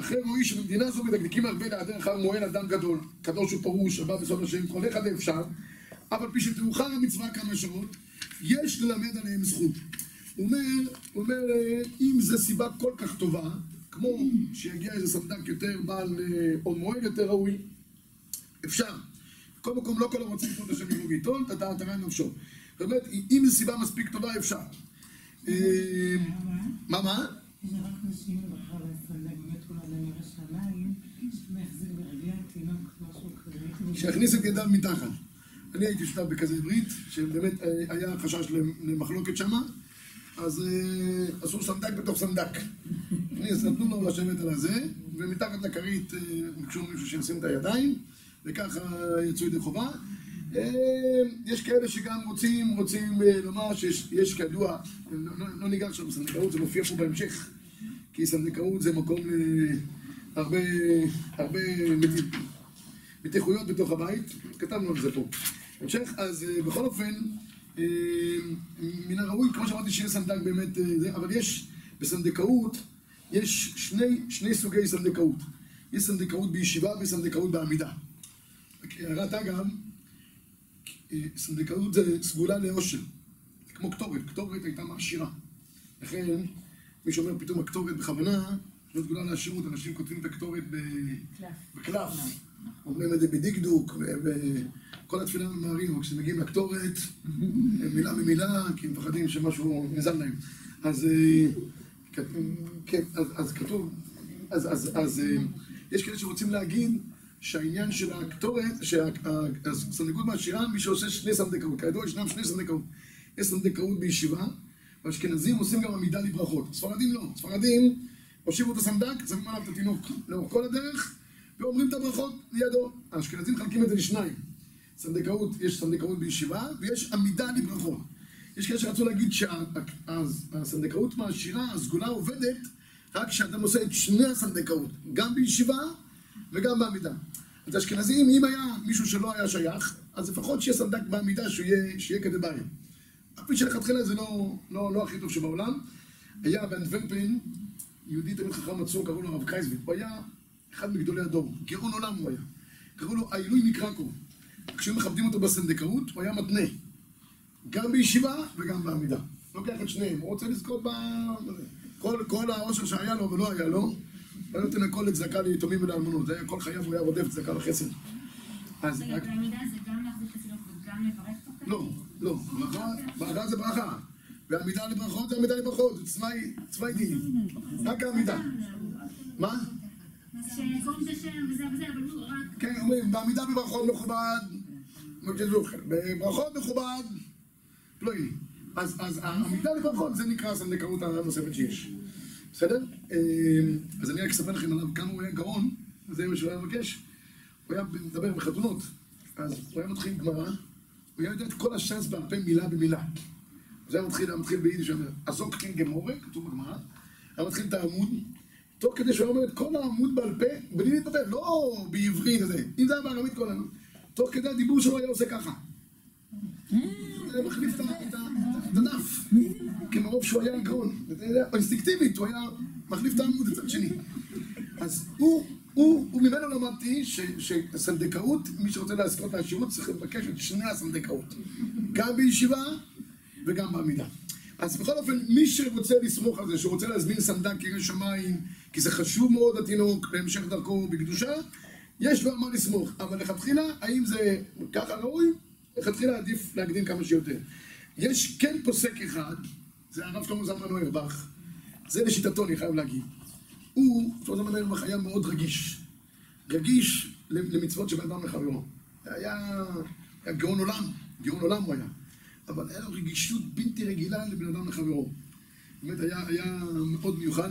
Speaker 1: אחרי רואי שבמדינה זו מדקדקים הרבה להיעדר אחר מועל אדם גדול, קדוש ופרוש, הבא בסוד השם, כל אחד אפשר, אבל פי שתאוחר המצווה כמה שעות, יש ללמד עליהם זכות. הוא אומר, הוא אומר, אם זו סיבה כל כך טובה, כמו שיגיע איזה סנדק יותר בעל, אה, או מועל יותר ראוי, אפשר. בכל מקום לא כל הרוצים לקרוא את השם יבוא וייטול, את הדעת הרע נפשו. זאת אומרת, אם זו סיבה מספיק טובה, אפשר. אה, מה, מה? שיכניס את ידיו מתחת. אני הייתי שותף בכזה ברית, שבאמת אה, היה חשש למחלוקת שמה, אז אה, עשו סנדק בתוך סנדק. אז נתנו לו לשבת על הזה, ומתחת לכרית אה, ביקשו מישהו שישים את הידיים, וככה יצאו ידי חובה. אה, יש כאלה שגם רוצים, רוצים לומר שיש יש כידוע, לא, לא, לא ניגע עכשיו בסנדקאות, זה מופיע פה בהמשך, כי סנדקאות זה מקום להרבה הרבה מת- מתיחויות בתוך הבית, כתבנו על זה פה. המשך, אז בכל אופן, מן הראוי, כמו שאמרתי, שיהיה סנדק באמת, אה, זה, אבל יש בסנדקאות, יש שני, שני סוגי סנדקאות. יש סנדקאות בישיבה וסנדקאות בעמידה. הערת אגב, אה, סנדקאות זה סגולה לאושר. זה כמו קטורת, קטורת הייתה מעשירה. לכן, מי שאומר פתאום הקטורת בכוונה, זו סגולה לעשירות, אנשים כותבים את הקטורת. בקלף. אומרים את זה בדקדוק, וכל התפילה ממהרים, אבל כשמגיעים לקטורת, מילה במילה, כי הם מפחדים שמשהו נזל להם. אז, אה, כן, אז, כתוב, אז, אה, יש כאלה שרוצים להגיד שהעניין של הקטורת, שהסנדקות מעשירה, מי שעושה שני סנדקאות, כידוע ישנם שני סנדקאות. יש סנדקאות בישיבה, ואשכנזים עושים גם עמידה לברכות. ספרדים לא, ספרדים הושיבו את הסנדק, שמים עליו את התינוק לאורך כל הדרך, ואומרים את הברכות לידו. האשכנזים מחלקים את זה לשניים. סנדקאות, יש סנדקאות בישיבה, ויש עמידה לברכות. יש כאלה שרצו להגיד שהסנדקאות מעשירה, הסגולה עובדת רק כשאדם עושה את שני הסנדקאות, גם בישיבה וגם בעמידה. אז אשכנזים, אם היה מישהו שלא היה שייך, אז לפחות שיהיה סנדק בעמידה, שיהיה, שיהיה כדבעיה. פי שלכתחילה זה לא, לא, לא הכי טוב שבעולם. היה באנטוורפן, יהודי תלמיד חכם עצום, קראו לו הרב קרייזווירט. הוא היה אחד מגדולי הדור, גאון עולם הוא היה. קראו לו העילוי מקרקוב. כשהיו מכבדים אותו בסנדקאות, הוא היה מתנה. גם בישיבה וגם בעמידה. לוקח את שניהם, הוא רוצה לזכות ב... כל, כל העושר שהיה לו ולא היה לו, היה נותן הכל לצדקה ליתומים ולאלמנות. זה היה כל חייו, הוא היה רודף צדקה וחסד. אז
Speaker 5: רגע,
Speaker 1: רק...
Speaker 5: בעמידה זה גם להחזיק את וגם לברך?
Speaker 1: לא, לא, ברכה, זה ברכה. ועמידה לברכות זה עמידה לברכות, זה צווי דין. רק העמידה. מה?
Speaker 5: שקוראים את השם וזה וזה, אבל הוא רק...
Speaker 1: כן, אומרים, בעמידה בברכות מכובד, בברכות מכובד, יהיה. אז, העמידה לברכות זה נקרא הסנדקאות הנוספת שיש. בסדר? אה, אז אני רק אספר לכם עליו כמה הוא היה גאון, זה מה שהוא היה מבקש. הוא היה מדבר בחתונות, אז הוא היה מתחיל גמרא, הוא היה יודע את כל הש"ס בעל פה מילה במילה. זה היה מתחיל, היה מתחיל ביידיש, הוא אומר, אזוק קין גמורה, כתוב בגמרא, היה מתחיל את העמוד, תוך כדי שהוא אומר את כל העמוד בעל פה, בלי להתבטא, לא בעברית וזה, אם זה היה בארמית כל העמוד, תוך כדי הדיבור שלו היה עושה ככה. היה מחליף את את את הדף, כמרוב שהוא היה גאון, אינסטינקטיבית, הוא היה מחליף את העמוד לצד שני. אז הוא, הוא, הוא ממנו למדתי שסנדקאות, מי שרוצה לזכות לעשירות צריך לבקש את שני הסנדקאות, גם בישיבה וגם בעמידה. אז בכל אופן, מי שרוצה לסמוך על זה, שרוצה להזמין סנדק ירא שמיים, כי זה חשוב מאוד התינוק להמשך דרכו בקדושה, יש לו על מה לסמוך. אבל לכתחילה, האם זה ככה ראוי? לכתחילה עדיף להקדים כמה שיותר. יש כן פוסק אחד, זה הרב שלמה זלמן אוירבך, זה לשיטתו אני חייב להגיד. הוא, שלמה זלמן אוירבך היה מאוד רגיש. רגיש למצוות שבין אדם לחברו. היה, היה גאון עולם, גאון עולם הוא היה. אבל היה לו רגישות בלתי רגילה לבן אדם לחברו. באמת היה, היה מאוד מיוחד.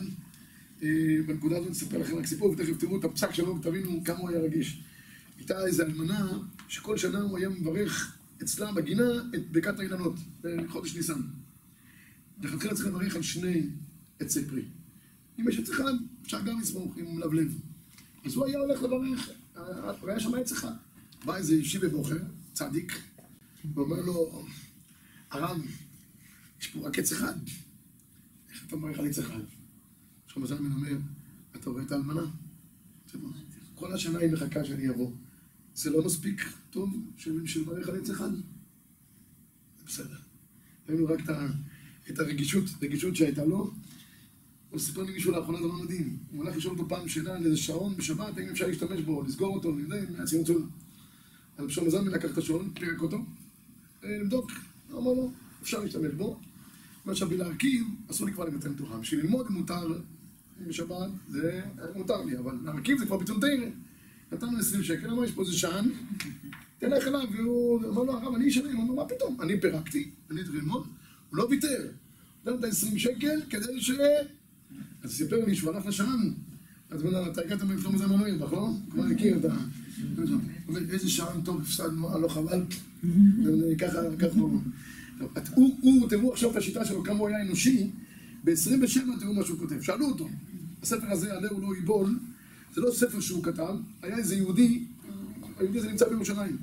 Speaker 1: אה, בנקודה הזאת נספר לכם רק סיפור, ותכף תראו את הפסק שלו ותבינו כמה הוא היה רגיש. הייתה איזו אלמנה שכל שנה הוא היה מברך אצלה בגינה את ברכת האילנות, בחודש ניסן. לכתחילה צריך לברך על שני עצי פרי. אם יש עץ אחד, אפשר גם לסמוך עם לבלב. אז הוא היה הולך לברך, אה, והיה שם עץ אחד. בא איזה אישי בבוחר, צדיק, ואומר לו, הרב, יש פה רק עץ אחד. אתה מברך על עץ אחד. עכשיו זלמן אומר, אתה רואה את האלמנה? כל השנה היא מחכה שאני אבוא. זה לא מספיק טוב שנברך על עץ אחד? בסדר. ראינו רק את, הרגישות, רגישות שהייתה לו. הוא סיפר לי מישהו לאחרונה דבר מדהים. הוא הלך לשאול אותו פעם שאלה על איזה שעון בשבת, האם אפשר להשתמש בו, לסגור אותו, יודע, מהציונות שלו. אז שלמה זלמן לקח את השעון, פירק אותו, אה, לבדוק. הוא אמר לו, אפשר להשתמש בו. מה עכשיו, להרכיב, אסור לי כבר לבטל תורה. בשביל ללמוד מותר בשבת, זה מותר לי, אבל להרכיב זה כבר ביטול תרא. נתנו 20 שקל, אמר, יש פה איזה שען, תלך אליו, והוא אמר לו, הרב, אני אשלם, אמר, מה פתאום? אני פירקתי, אני התחיל ללמוד, הוא לא ויתר. נתן את ה-20 שקל כדי ש... אז סיפר לי שהוא הלך לשען. אז הוא אומר, אתה הגעת מלפני מזה מנוי, נכון? כבר מכיר את ה... איזה שען טוב, הפסד, מה, לא חבל? ככה, ככה הוא... הוא, תראו עכשיו את השיטה שלו, כמה הוא היה אנושי, ב-27 תראו מה שהוא כותב. שאלו אותו, הספר הזה, עלה הוא לא ייבול, זה לא ספר שהוא כתב, היה איזה יהודי, היהודי הזה נמצא בירושלים.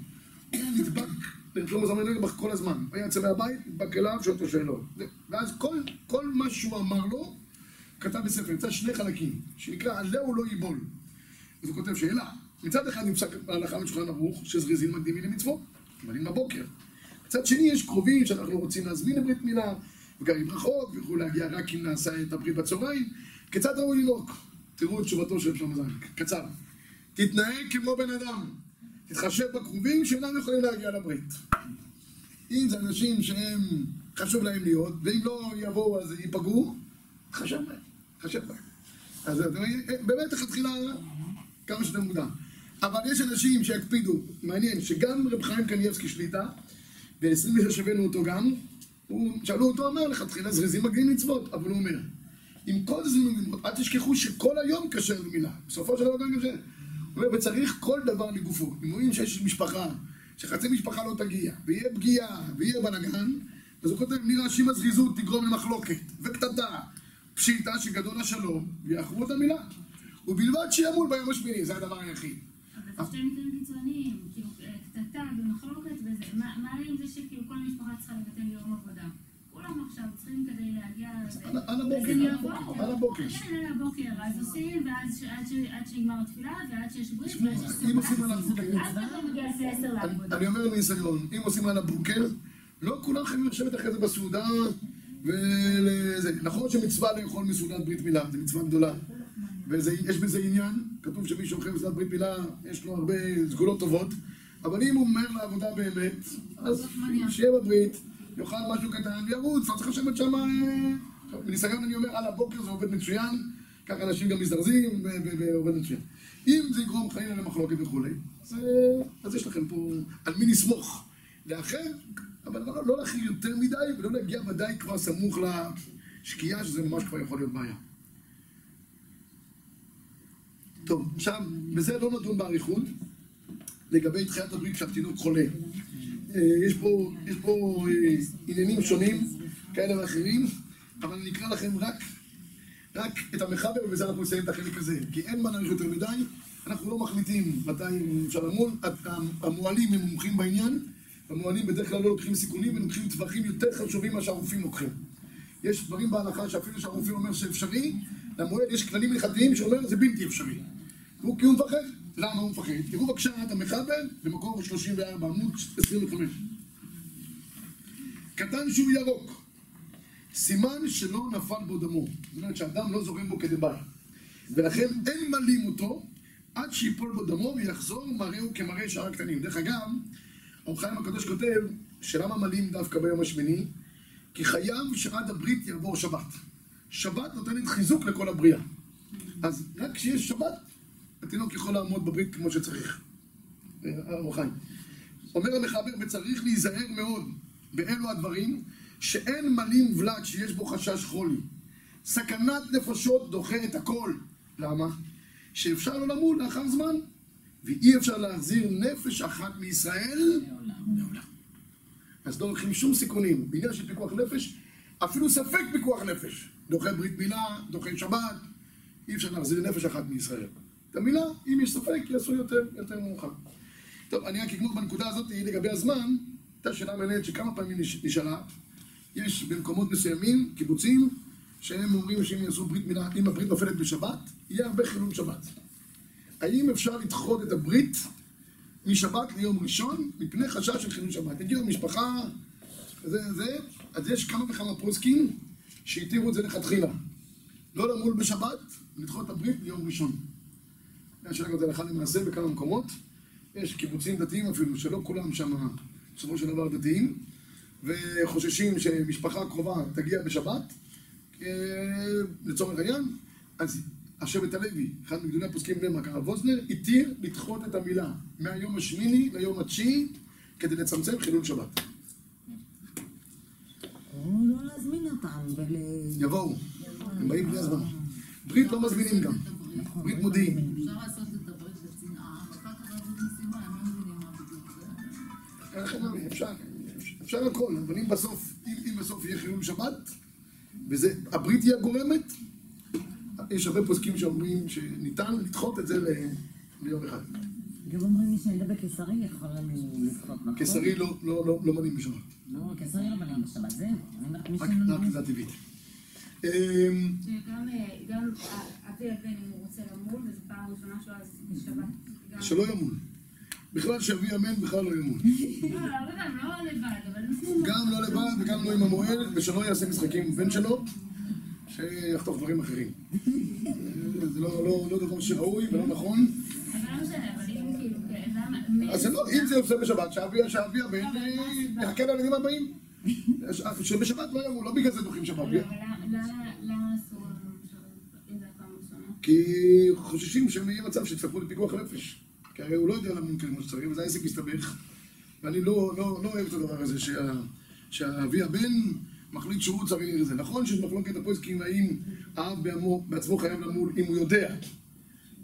Speaker 1: הוא נדבק לרשום זמן נגבך כל הזמן. היה יוצא מהבית, נדבק אליו, שואל אותו שאלות. ואז כל, כל מה שהוא אמר לו, כתב בספר, יצא שני חלקים, שנקרא עלה הוא לא ייבול. אז הוא כותב שאלה, מצד אחד נפסק בהלכה משולחן ערוך, שזריזים מקדימים למצוות, מבלים בבוקר. מצד שני יש קרובים שאנחנו רוצים להזמין לברית מילה, עם ברכות, ויוכלו להגיע רק אם נעשה את הברית בצהריים. כיצד ראוי לנהוג? תראו את תשובתו של שלמה זלמן, קצר. תתנהג כמו בן אדם. תתחשב בקרובים שאינם יכולים להגיע לברית. אם זה אנשים שהם, חשוב להם להיות, ואם לא יבואו אז ייפגעו, תחשב בהם, תחשב בהם. אז באמת לכתחילה כמה שיותר מוקדם. אבל יש אנשים שיקפידו, מעניין, שגם רב חיים קניאבסקי שליטה, ב-26 הבאנו אותו גם, שאלו אותו, אמר לכתחילה זריזים מגיעים מצוות, אבל הוא אומר, עם כל זה, אל תשכחו שכל היום כשר למילה, בסופו של דבר גם כשר. הוא אומר, וצריך כל דבר לגופו. אם רואים שיש משפחה, שחצי משפחה לא תגיע, ויהיה פגיעה, ויהיה בלאגן, אז הוא כותב, נראה שאם הזריזות תגרום למחלוקת, וקטטה, פשיטה שגדול השלום, ויאחרו את המילה. ובלבד שימול ביום השמיני, זה הדבר היחיד.
Speaker 5: אבל זה שתי מקרים קיצוניים, כאילו קטטה ומחלוקת וזה, מה מה עם זה שכאילו כל המשפחה צריכה לבטל יום עבודה? כולם עכשיו צריכים כדי להגיע...
Speaker 1: על- על הבוקר,
Speaker 5: אז
Speaker 1: על. הבוקר, על הבוקר.
Speaker 5: כן, על הבוקר, אז עושים, ואז עד שנגמר התפילה, ועד שיש ברית, ועד שיש
Speaker 1: אם עושים
Speaker 5: סעודה.
Speaker 1: על הבוקר,
Speaker 5: אף אחד לא מגיע לעבודה.
Speaker 1: אני אומר מניסיון, אם עושים על הבוקר, לא כולם חייבים לשבת אחרי זה בסעודה ולזה. נכון שמצווה לאכול מסעודת ברית מילה, זו מצווה גדולה. ויש בזה עניין, כתוב שמי שאוכל מסעודת ברית מילה, יש לו הרבה סגולות טובות, אבל אם הוא ממהר לעבודה באמת, אז שיהיה בברית, יאכל משהו קטן וירוץ, לא צריך לשבת שם... אה, עכשיו, מניסיון אני אומר, על הבוקר זה עובד מצוין, ככה אנשים גם מזדרזים ועובד מצוין. אם זה יגרום חלילה למחלוקת וכולי, אז, יש לכם פה על מי לסמוך. לאחר, אבל לא, לא להכין יותר מדי, ולא להגיע ודאי כבר סמוך לשקיעה, שזה ממש כבר יכול להיות בעיה. טוב, עכשיו, בזה לא נדון באריכות, לגבי תחיית הברית כשהתינוק חולה. אה, יש פה, יש פה אה, עניינים שונים, כאלה ואחרים, אבל אני אקרא לכם רק, רק את המחבר, ובזה אנחנו נסיים את החלק הזה. כי אין מה להאריך יותר מדי, אנחנו לא מחליטים מתי אפשר למול, המוהלים הם מומחים בעניין, המוהלים בדרך כלל לא לוקחים סיכונים, ולוקחים טווחים יותר חשובים ממה שהרופאים לוקחים. יש דברים בהלכה שאפילו שהרופא אומר שאפשרי, למועד יש כללים הלכתיים שאומר זה בלתי אפשרי. הוא כי הוא מפחד. למה הוא מפחד? תראו בבקשה את המחבר במקור 34, עמוד 25. קטן שהוא ירוק, סימן שלא נפל בו דמו. זאת אומרת שהדם לא זורם בו כדבעי. ולכן אין מלים אותו עד שיפול בו דמו ויחזור מראהו כמראה שאר הקטנים. דרך אגב, אור חיים הקדוש כותב שלמה מלים דווקא ביום השמיני? כי חייב שעד הברית יעבור שבת. שבת נותנת חיזוק לכל הבריאה. אז רק כשיש שבת, התינוק יכול לעמוד בברית כמו שצריך. אור חיים. אומר המחבר, וצריך להיזהר מאוד באלו הדברים, שאין מלין ולד שיש בו חשש חולי. סכנת נפשות דוחה את הכל. למה? שאפשר לו למול לאחר זמן, ואי אפשר להחזיר נפש אחת מישראל לעולם. אז לא לוקחים שום סיכונים. בעניין של פיקוח נפש, אפילו ספק פיקוח נפש. דוחה ברית מילה, דוחה שבת, אי אפשר להחזיר נפש אחת מישראל. המילה, אם יש ספק, יעשו יותר, יותר מאוחר. טוב, אני רק אגמור בנקודה הזאת לגבי הזמן, הייתה שאלה מעניינת שכמה פעמים נש- נשאלה. יש במקומות מסוימים, קיבוצים, שהם אומרים שאם יעשו ברית מילה, אם הברית נופלת בשבת, יהיה הרבה חילול שבת. האם אפשר לדחות את הברית משבת ליום ראשון, מפני חשש של חילול שבת? הגיעו משפחה, זה, זה, אז יש כמה וכמה פוסקים שהתירו את זה לכתחילה. לא למול בשבת, לדחות את הברית ליום ראשון. יש רק את זה הלכה למעשה בכמה מקומות. יש קיבוצים דתיים אפילו, שלא כולם שם בסופו של דבר דתיים, וחוששים שמשפחה קרובה תגיע בשבת, אה, לצורך העניין, אז השבט הלוי, אחד מגדולי הפוסקים בני הרב ווזנר, התיר לדחות את המילה מהיום השמיני ליום התשיעי כדי לצמצם חילול שבת.
Speaker 6: לא.
Speaker 1: יבואו, הם באים בלי הזמן. ברית לא מזמינים גם, ברית מודיעין.
Speaker 4: אפשר לעשות את הברית לצנעה, ואחר כך לעשות משימה, הם לא מבינים מה בדיוק זה.
Speaker 1: איך אומרים, אפשר, אפשר הכל, אבל אם בסוף, אם, אם בסוף יהיה חילול שבת, וזה, הברית היא הגורמת, יש הרבה פוסקים שאומרים שניתן לדחות את זה ליום אחד.
Speaker 6: גם אומרים מי שנדע בקיסרי יכול לנו לדחות, נכון?
Speaker 1: קיסרי לא, לא, לא, לא מנים בשבת,
Speaker 6: לא, קיסרי לא בנים בשבת, זהו. אני אומרת, מי
Speaker 1: רק
Speaker 6: שנדע...
Speaker 1: רק זה הטבעית. אמ,
Speaker 5: שגם אה, גם אבי הבן, אם הוא רוצה למול, וזו פעם ראשונה שלו אז בשבת.
Speaker 1: שלא ימון. בכלל שאבי אמן בכלל לא ימון.
Speaker 5: לא, לא לו.
Speaker 1: גם לא לבד וגם לא עם המוהל, ושלא יעשה משחקים עם בן שלו, שיחתוך דברים אחרים. זה לא, לא, לא דבר שראוי ולא נכון.
Speaker 5: לא כאילו, כן.
Speaker 1: אז זה לא, אם זה יוצא בשבת, שאבי הבן יחכה לילדים הבאים. שבשבת לא יבואו, לא בגלל זה דוחים שבת.
Speaker 5: לא, אבל למה-
Speaker 1: כי חוששים שהם יהיה מצב שיצטרכו לפיקוח נפש. כי הרי הוא לא יודע למון כמו שצריך, וזה העסק מסתבך. ואני לא, לא, לא אוהב את הדבר הזה, שה, שהאבי הבן מחליט שהוא צריך את זה. נכון שיש מחלוקת הפוסקים האם האב בעמו, בעצמו חייב למול אם הוא יודע,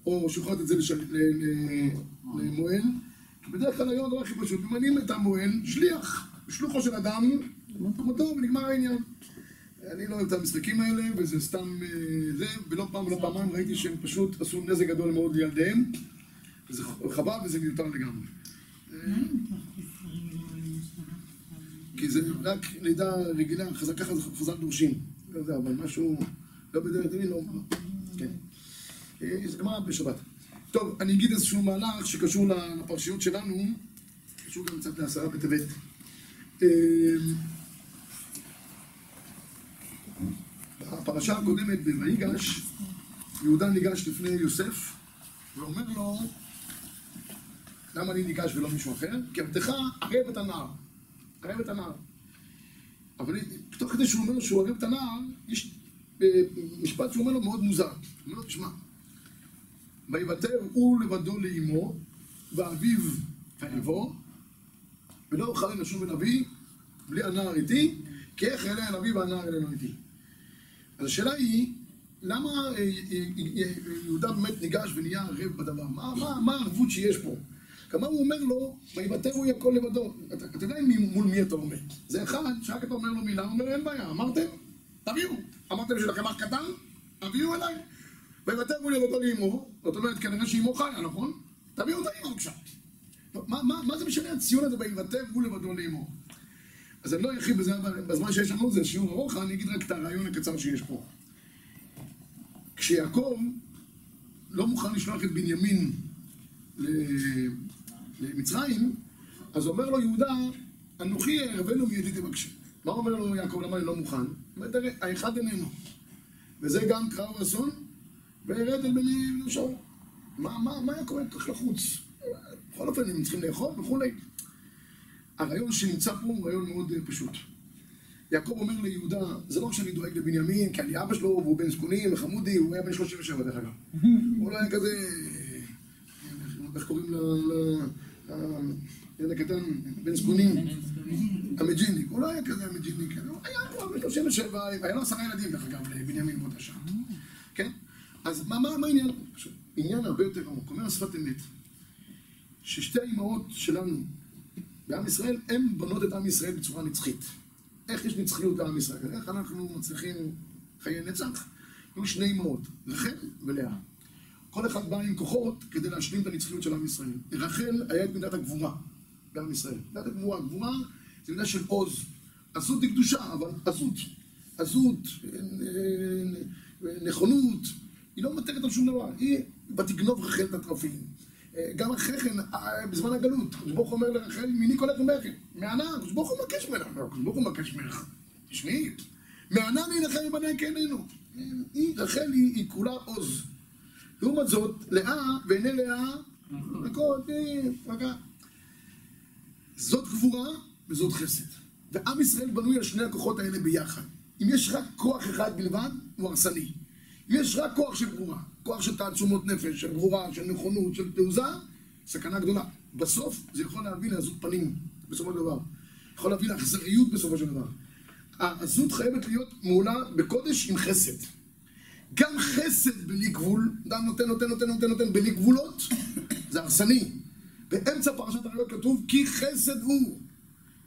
Speaker 1: או שוחט את זה לשל, ל, ל, למוהל. בדרך כלל היום הדבר הכי פשוט, ממנים את המוהל שליח, שלוחו של אדם, מותו ונגמר העניין. אני לא אוהב את המשחקים האלה, וזה סתם אה, זה, ולא פעם ולא פעמיים ראיתי שהם פשוט עשו נזק גדול מאוד לילדיהם, וזה חבל וזה מיותר לגמרי.
Speaker 7: בשבת?
Speaker 1: כי זה רק לידה רגילה, חזק ככה זה חז"ל דורשים. לא יודע, אבל משהו, לא בדרך דין, לא... כן. אה, זה גמרא בשבת. טוב, אני אגיד איזשהו מהלך שקשור לפרשיות שלנו, קשור גם קצת לעשרה בטבת. אה, הפרשה הקודמת ב"ויגש", יהודה ניגש לפני יוסף, ואומר לו, למה אני ניגש ולא מישהו אחר? כי עבדך ערב את הנער. ערב את הנער. אבל תוך כדי שהוא אומר שהוא ערב את הנער, יש אה, משפט שהוא אומר לו מאוד מוזר. הוא אומר לו, תשמע, ויוותר הוא לבדו לאמו, ואביו תאבו, ולא אוכל לשוב אל אבי, בלי הנער איתי, כי איך אעלה אל אבי והנער אלינו איתי. אז השאלה היא, למה אה, אה, אה, יהודה באמת ניגש ונהיה ערב בדבר? מה, מה, מה הערבות שיש פה? כמה הוא אומר לו, ויוותר הוא הכל לבדו. אתה, אתה יודע מול מי אתה אומר. זה אחד, שרק אתה אומר לו מילה, הוא אומר, אין בעיה, אמרתם? תביאו. אמרתם שלכם אח קטן? תביאו אליי. ויוותר הוא לבדו לאמו, זאת אומרת, כנראה שאמו חיה, נכון? תביאו את האמו בבקשה. מה, מה, מה זה משנה הציון הזה, ויוותר הוא לבדו לאמו? אז אני לא ארחיב בזה, אבל בזמן שיש לנו זה שיעור ארוך, אני אגיד רק את הרעיון הקצר שיש פה. כשיעקב לא מוכן לשלוח את בנימין למצרים, אז אומר לו יהודה, אנוכי אערבנו מידי תבקשי. מה אומר לו יעקב, למה אני לא מוכן? הוא אומר, תראה, האחד איננו. וזה גם קרב אסון, וירד אל בני שאול. מה, מה, מה היה קורה? כך לחוץ. בכל אופן, הם צריכים לאכול וכולי. הרעיון שנמצא פה הוא רעיון מאוד אה, פשוט. יעקב אומר ליהודה, זה לא שאני דואג לבנימין, כי אני אבא שלו, והוא בן זקונים וחמודי, הוא היה בן 37 דרך אגב. הוא לא היה כזה, אה, איך קוראים ל... ילד הקטן, בן זקונים, המג'יניק, הוא לא היה כזה המג'יניק, הוא היה כבר בן 37, היה לו עשרה ילדים דרך אגב לבנימין באותה שעה, כן? אז מה, העניין? עניין הרבה יותר עמוק, אומר השפת אמת, ששתי האימהות שלנו בעם ישראל, הן בונות את עם ישראל בצורה נצחית. איך יש נצחיות לעם ישראל? איך אנחנו מצליחים חיי נצח? היו שני אימהות, רחל ולאה. כל אחד בא עם כוחות כדי להשלים את הנצחיות של עם ישראל. רחל היה את מידת הגבורה בעם ישראל. מידת הגבורה, גבורה זה מידה של עוז. עזות היא קדושה, אבל עזות. עזות, נכונות, היא לא מוותרת על שום דבר, היא ותגנוב רחל את התרפים. אה, גם אחרי כן, אה, בזמן הגלות, הקדוש ברוך אומר לרחל, מיני קולך ממך, מענה, הקדוש ברוך הוא מבקש ממנה, הקדוש ברוך הוא מבקש ממך, תשמעי, מענה נלחם מבניה כעינינו. היא, רחל היא, היא כולה עוז. לעומת זאת, לאה ועיני לאה, הכל, מגע. זאת גבורה וזאת חסד. ועם ישראל בנוי על שני הכוחות האלה ביחד. אם יש רק כוח אחד בלבד, הוא הרסני. אם יש רק כוח של גבורה, כוח של תעצומות נפש, של גבורה, של נכונות, של תעוזה, סכנה גדולה. בסוף זה יכול להביא לעזות פנים, בסופו של דבר. יכול להביא לאכזריות בסופו של דבר. העזות חייבת להיות מעולה בקודש עם חסד. גם חסד בלי גבול, אדם נותן, נותן, נותן, נותן, נותן, בלי גבולות, זה הרסני. באמצע פרשת הרגלות כתוב, כי חסד הוא.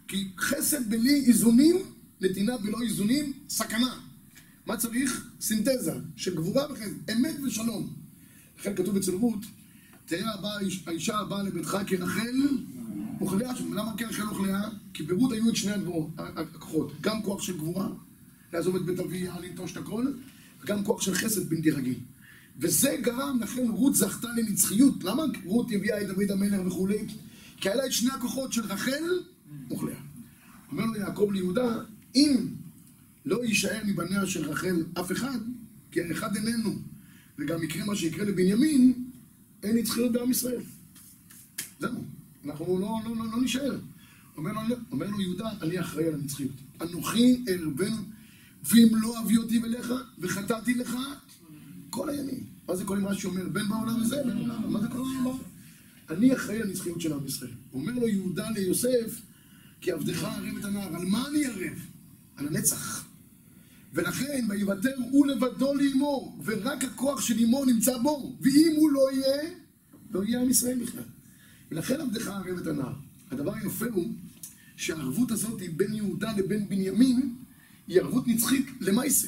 Speaker 1: כי חסד בלי איזונים, נתינה בלא איזונים, סכנה. מה צריך? סינתזה של גבורה וחסד, אמת ושלום. לכן כתוב אצל רות, תראה הבא, האישה הבאה לביתך כרחל וכלאה. למה כרחל וכלאה? כי ברות היו את שני הכוחות, גם כוח של גבורה, לעזוב את בית אבי, לנטוש את הכל, וגם כוח של חסד בלתי רגיל. וזה גרם, לכן רות זכתה לנצחיות. למה רות הביאה את דוד המלך וכולי? כי היה לה את שני הכוחות של רחל וכלאה. אומר לו יעקב ליהודה, אם לא יישאר מבניה של רחל אף אחד, כי האחד איננו, וגם יקרה מה שיקרה לבנימין, אין נצחיות בעם ישראל. זהו, אנחנו לא, לא, לא, לא נשאר. אומר לו, אומר לו יהודה, אני אחראי על הנצחיות. אנוכי ארבנו, ואם לא אביא אותי אליך, וחטאתי לך, כל הימים. מה זה כל מה שאומר? בן בעולם הזה, בן בעולם, מה זה כל העולם? אני אחראי על הנצחיות של עם ישראל. אומר לו יהודה ליוסף, כי עבדך ערב את הנער. על מה אני ערב? על הנצח. ולכן, ויוותר הוא לבדו לאמו, ורק הכוח של אמו נמצא בו, ואם הוא לא יהיה, לא יהיה עם ישראל בכלל. ולכן עבדך ערב את הנער. הדבר היפה הוא שהערבות הזאת היא בין יהודה לבין בנימין, היא ערבות נצחית למעשה.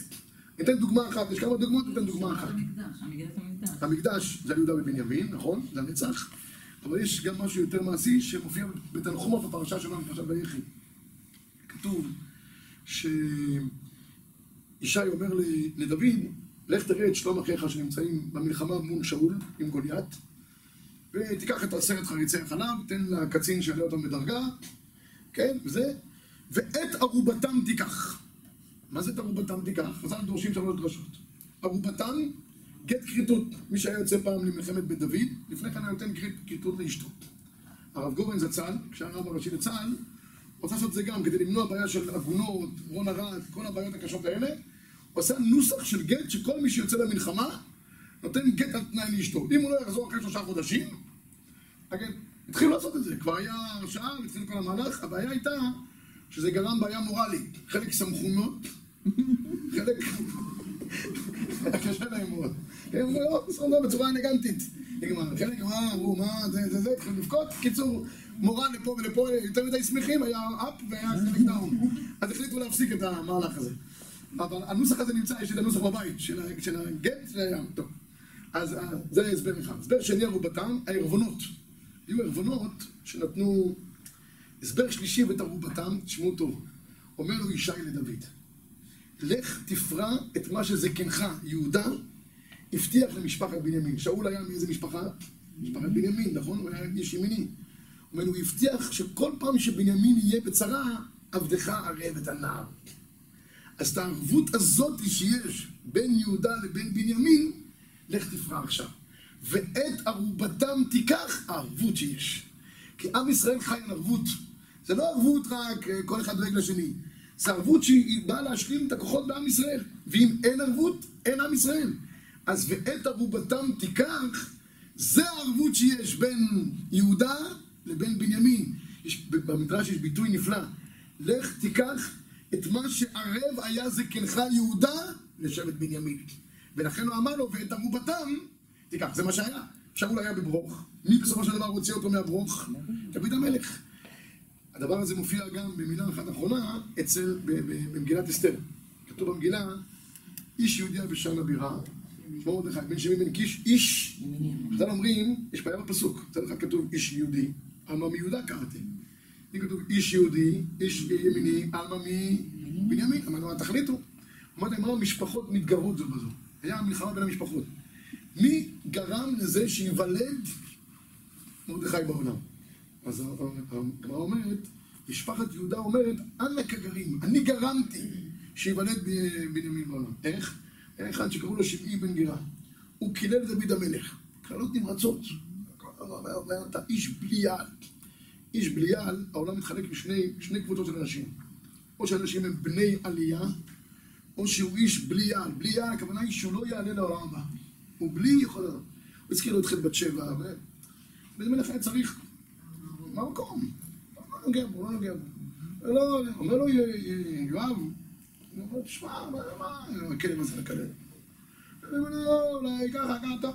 Speaker 1: ניתן דוגמה אחת, יש כמה דוגמאות, ניתן דוגמה אחת. המקדש זה על יהודה ובנימין, נכון? זה הנצח. אבל יש גם משהו יותר מעשי שמופיע בתנחומה בפרשה שלנו, בפרשת ויחי. כתוב שישי אומר לדוד, לך תראה את שלום אחיך שנמצאים במלחמה מול שאול עם גוליית, ותיקח את עשרת חריצי החלב, תן לקצין שיעלה אותם בדרגה, כן, וזה, ואת ערובתם תיקח. מה זה את ערובתם תיקח? חז"ל דורשים שלוש דרשות. ערובתם, גט כריתות. מי שהיה יוצא פעם למלחמת בית דוד, לפני כן היה נותן כריתות לאשתו. הרב גורן זצ"ל, כשהיה הרב הראשי לצה"ל, רוצה לעשות את זה גם כדי למנוע בעיה של עגונות, רון ארד, כל הבעיות הקשות האלה. הוא עשה נוסח של גט שכל מי שיוצא למלחמה נותן גט על תנאי לאשתו. אם הוא לא יחזור אחרי שלושה חודשים, הגט. התחילו לעשות את זה, כבר היה הרשעה והתחיל כל המהלך, הבעיה הייתה שזה גרם בעיה מורלית. חלק שמחו מאוד, חלק... קשה להם מאוד. הם אמרו, לא, בסדר, בצורה אלגנטית. נגמר. חלק אמרו, אמרו, מה, זה, זה, זה, התחילו לבכות. קיצור, מורל לפה ולפה, יותר מדי שמחים, היה אפ והיה חלק דאון. אז החליטו להפסיק את המהלך הזה. אבל הנוסח הזה נמצא, יש את הנוסח בבית, של הגט, היה, טוב. אז זה הסבר אחד. הסבר שני ערובתם, הערבונות. היו ערבונות שנתנו... הסבר שלישי בתרובתם, תשמעו טוב. אומר לו ישי לדוד, לך תפרע את מה שזקנך, יהודה, הבטיח למשפחת בנימין. שאול היה מאיזה משפחה? משפחת בנימין, נכון? הוא היה איש ימיני. הוא אומר, הוא הבטיח שכל פעם שבנימין יהיה בצרה, עבדך ערב את הנער. אז את הערבות הזאת שיש בין יהודה לבין בנימין, לך תפרע עכשיו. ואת ערובתם תיקח הערבות שיש. כי עם ישראל חי על ערבות. זה לא ערבות רק כל אחד דואג לשני. זה ערבות שהיא באה להשלים את הכוחות בעם ישראל. ואם אין ערבות, אין עם ישראל. אז ואת ערובתם תיקח, זה הערבות שיש בין יהודה לבין בנימין. יש, במדרש יש ביטוי נפלא. לך תיקח את מה שערב היה זקנך יהודה לשבט בנימין. ולכן הוא אמר לו, ואת ערובתם תיקח. זה מה שהיה. שאול היה בברוך. מי בסופו של דבר הוציא אותו מהברוך? דוד המלך. הדבר הזה מופיע גם במילה אחת אחרונה אצל, במגילת אסתר. כתוב במגילה, איש יהודי בשער הבירה, מרדכי, בן שמי בן קיש, איש, חז"ל אומרים, יש בעיה בפסוק, מצד אחד כתוב איש יהודי, עלמא מיהודה קראתי. אם כתוב איש יהודי, איש ימיני, עלמא מבנימין, אמרנו, תחליטו. אמרתי להם, מה המשפחות מתגרות זו בזו? היה מלחמה בין המשפחות. מי גרם לזה שייוולד מרדכי בעולם? אז הגמרא אומרת, משפחת יהודה אומרת, אנא כגרים, אני גרמתי שייוולד בנימין בעולם. איך? היה אחד שקראו לו שמעי בן גירה. הוא קילל דוד המלך. קללות נמרצות. אתה איש בליעל. איש בליעל, העולם מתחלק לשני שני קבוצות של אנשים. או שאנשים הם בני עלייה, או שהוא איש בליעל. בליעל, הכוונה היא שהוא לא יעלה לעולם הבא. הוא בלי יכול לעלות. הוא הזכיר לו את חטא בת שבע, ו... בן המלך היה צריך... מה המקום? הוא לא נוגע בו, הוא לא נוגע בו. לא, אומר לו יואב, הוא אומר, תשמע, מה, מה, הכלב הזה לכלב? הוא אומר, לא, אולי ככה, ככה.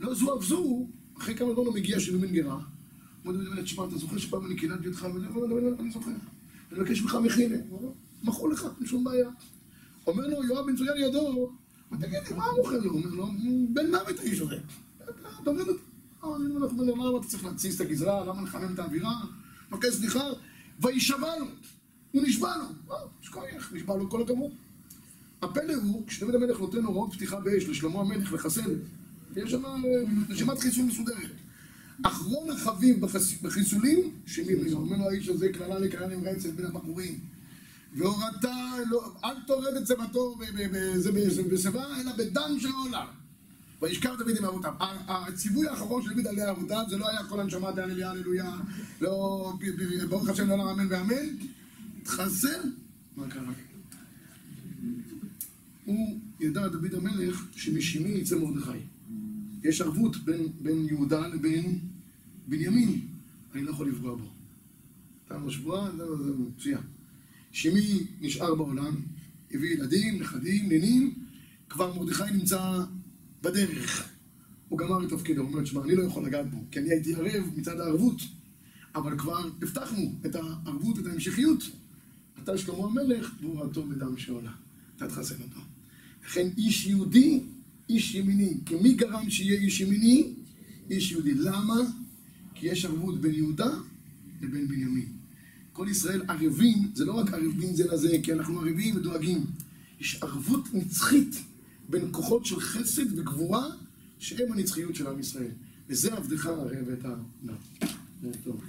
Speaker 1: לא זו אף זו, אחרי כמה זמן הוא מגיע של מין גרה. הוא אומר לי, תשמע, אתה זוכר שפעם אני קיללתי אותך? וזה, הוא אומר, אני זוכר. אני מבקש ממך מכינה. מכרו לך, אין שום בעיה. אומר לו, יואב בן צויה לידו, תגיד לי, מה הוא מוכר לו? אומר לו, בן מוות האיש הזה. אתה מבין אותי? אני למה אתה צריך להתסיס את הגזרה? למה לחמם את האווירה? מבקש סליחה, וישבע. הוא נשבע לו. אה, יש כוח, נשבע לו כל הכבוד. הפלא הוא, כשדוד המלך נותן הוראות פתיחה באש לשלמה המלך לחסל, יש שם אה, רשימת חיסול מסודרת. אחרון החביב בחס- בחיסולים, שמי הוא אומר לו האיש הזה קללה לקללה נמרצת בין הבחורים. והורתה, לא, אל תורד את צבתו בשיבה, אלא בדם של העולם. וישכב דוד עם אבותיו. הציווי האחרון של דוד על אבותיו זה לא היה כל הנשמה תהללויה הללויה, לא ברוך השם לעולם אמן ואמן. התחסל, מה קרה? הוא ידע דוד המלך שמשמי יצא מרדכי. יש ערבות בין, בין יהודה לבין בנימין. אני לא יכול לפגוע בו. תם השבועה, זה, זה מצוין. שמי נשאר בעולם, הביא ילדים, נכדים, נינים, כבר מרדכי נמצא בדרך. הוא גמר את תפקידו, הוא אומר, שמע, אני לא יכול לגעת בו, כי אני הייתי ערב מצד הערבות, אבל כבר הבטחנו את הערבות, את ההמשכיות. אתה שלמה המלך, והורתו בדם שעולה. אתה תחסן אותו. לכן איש יהודי, איש ימיני. כי מי גרם שיהיה איש ימיני? איש יהודי. למה? כי יש ערבות בין יהודה לבין בנימין. כל ישראל ערבים, זה לא רק ערבים זה לזה, כי אנחנו ערבים ודואגים. יש ערבות נצחית בין כוחות של חסד וגבורה, שהם הנצחיות של עם ישראל. וזה עבדך ערב את ה... לא. זה טוב.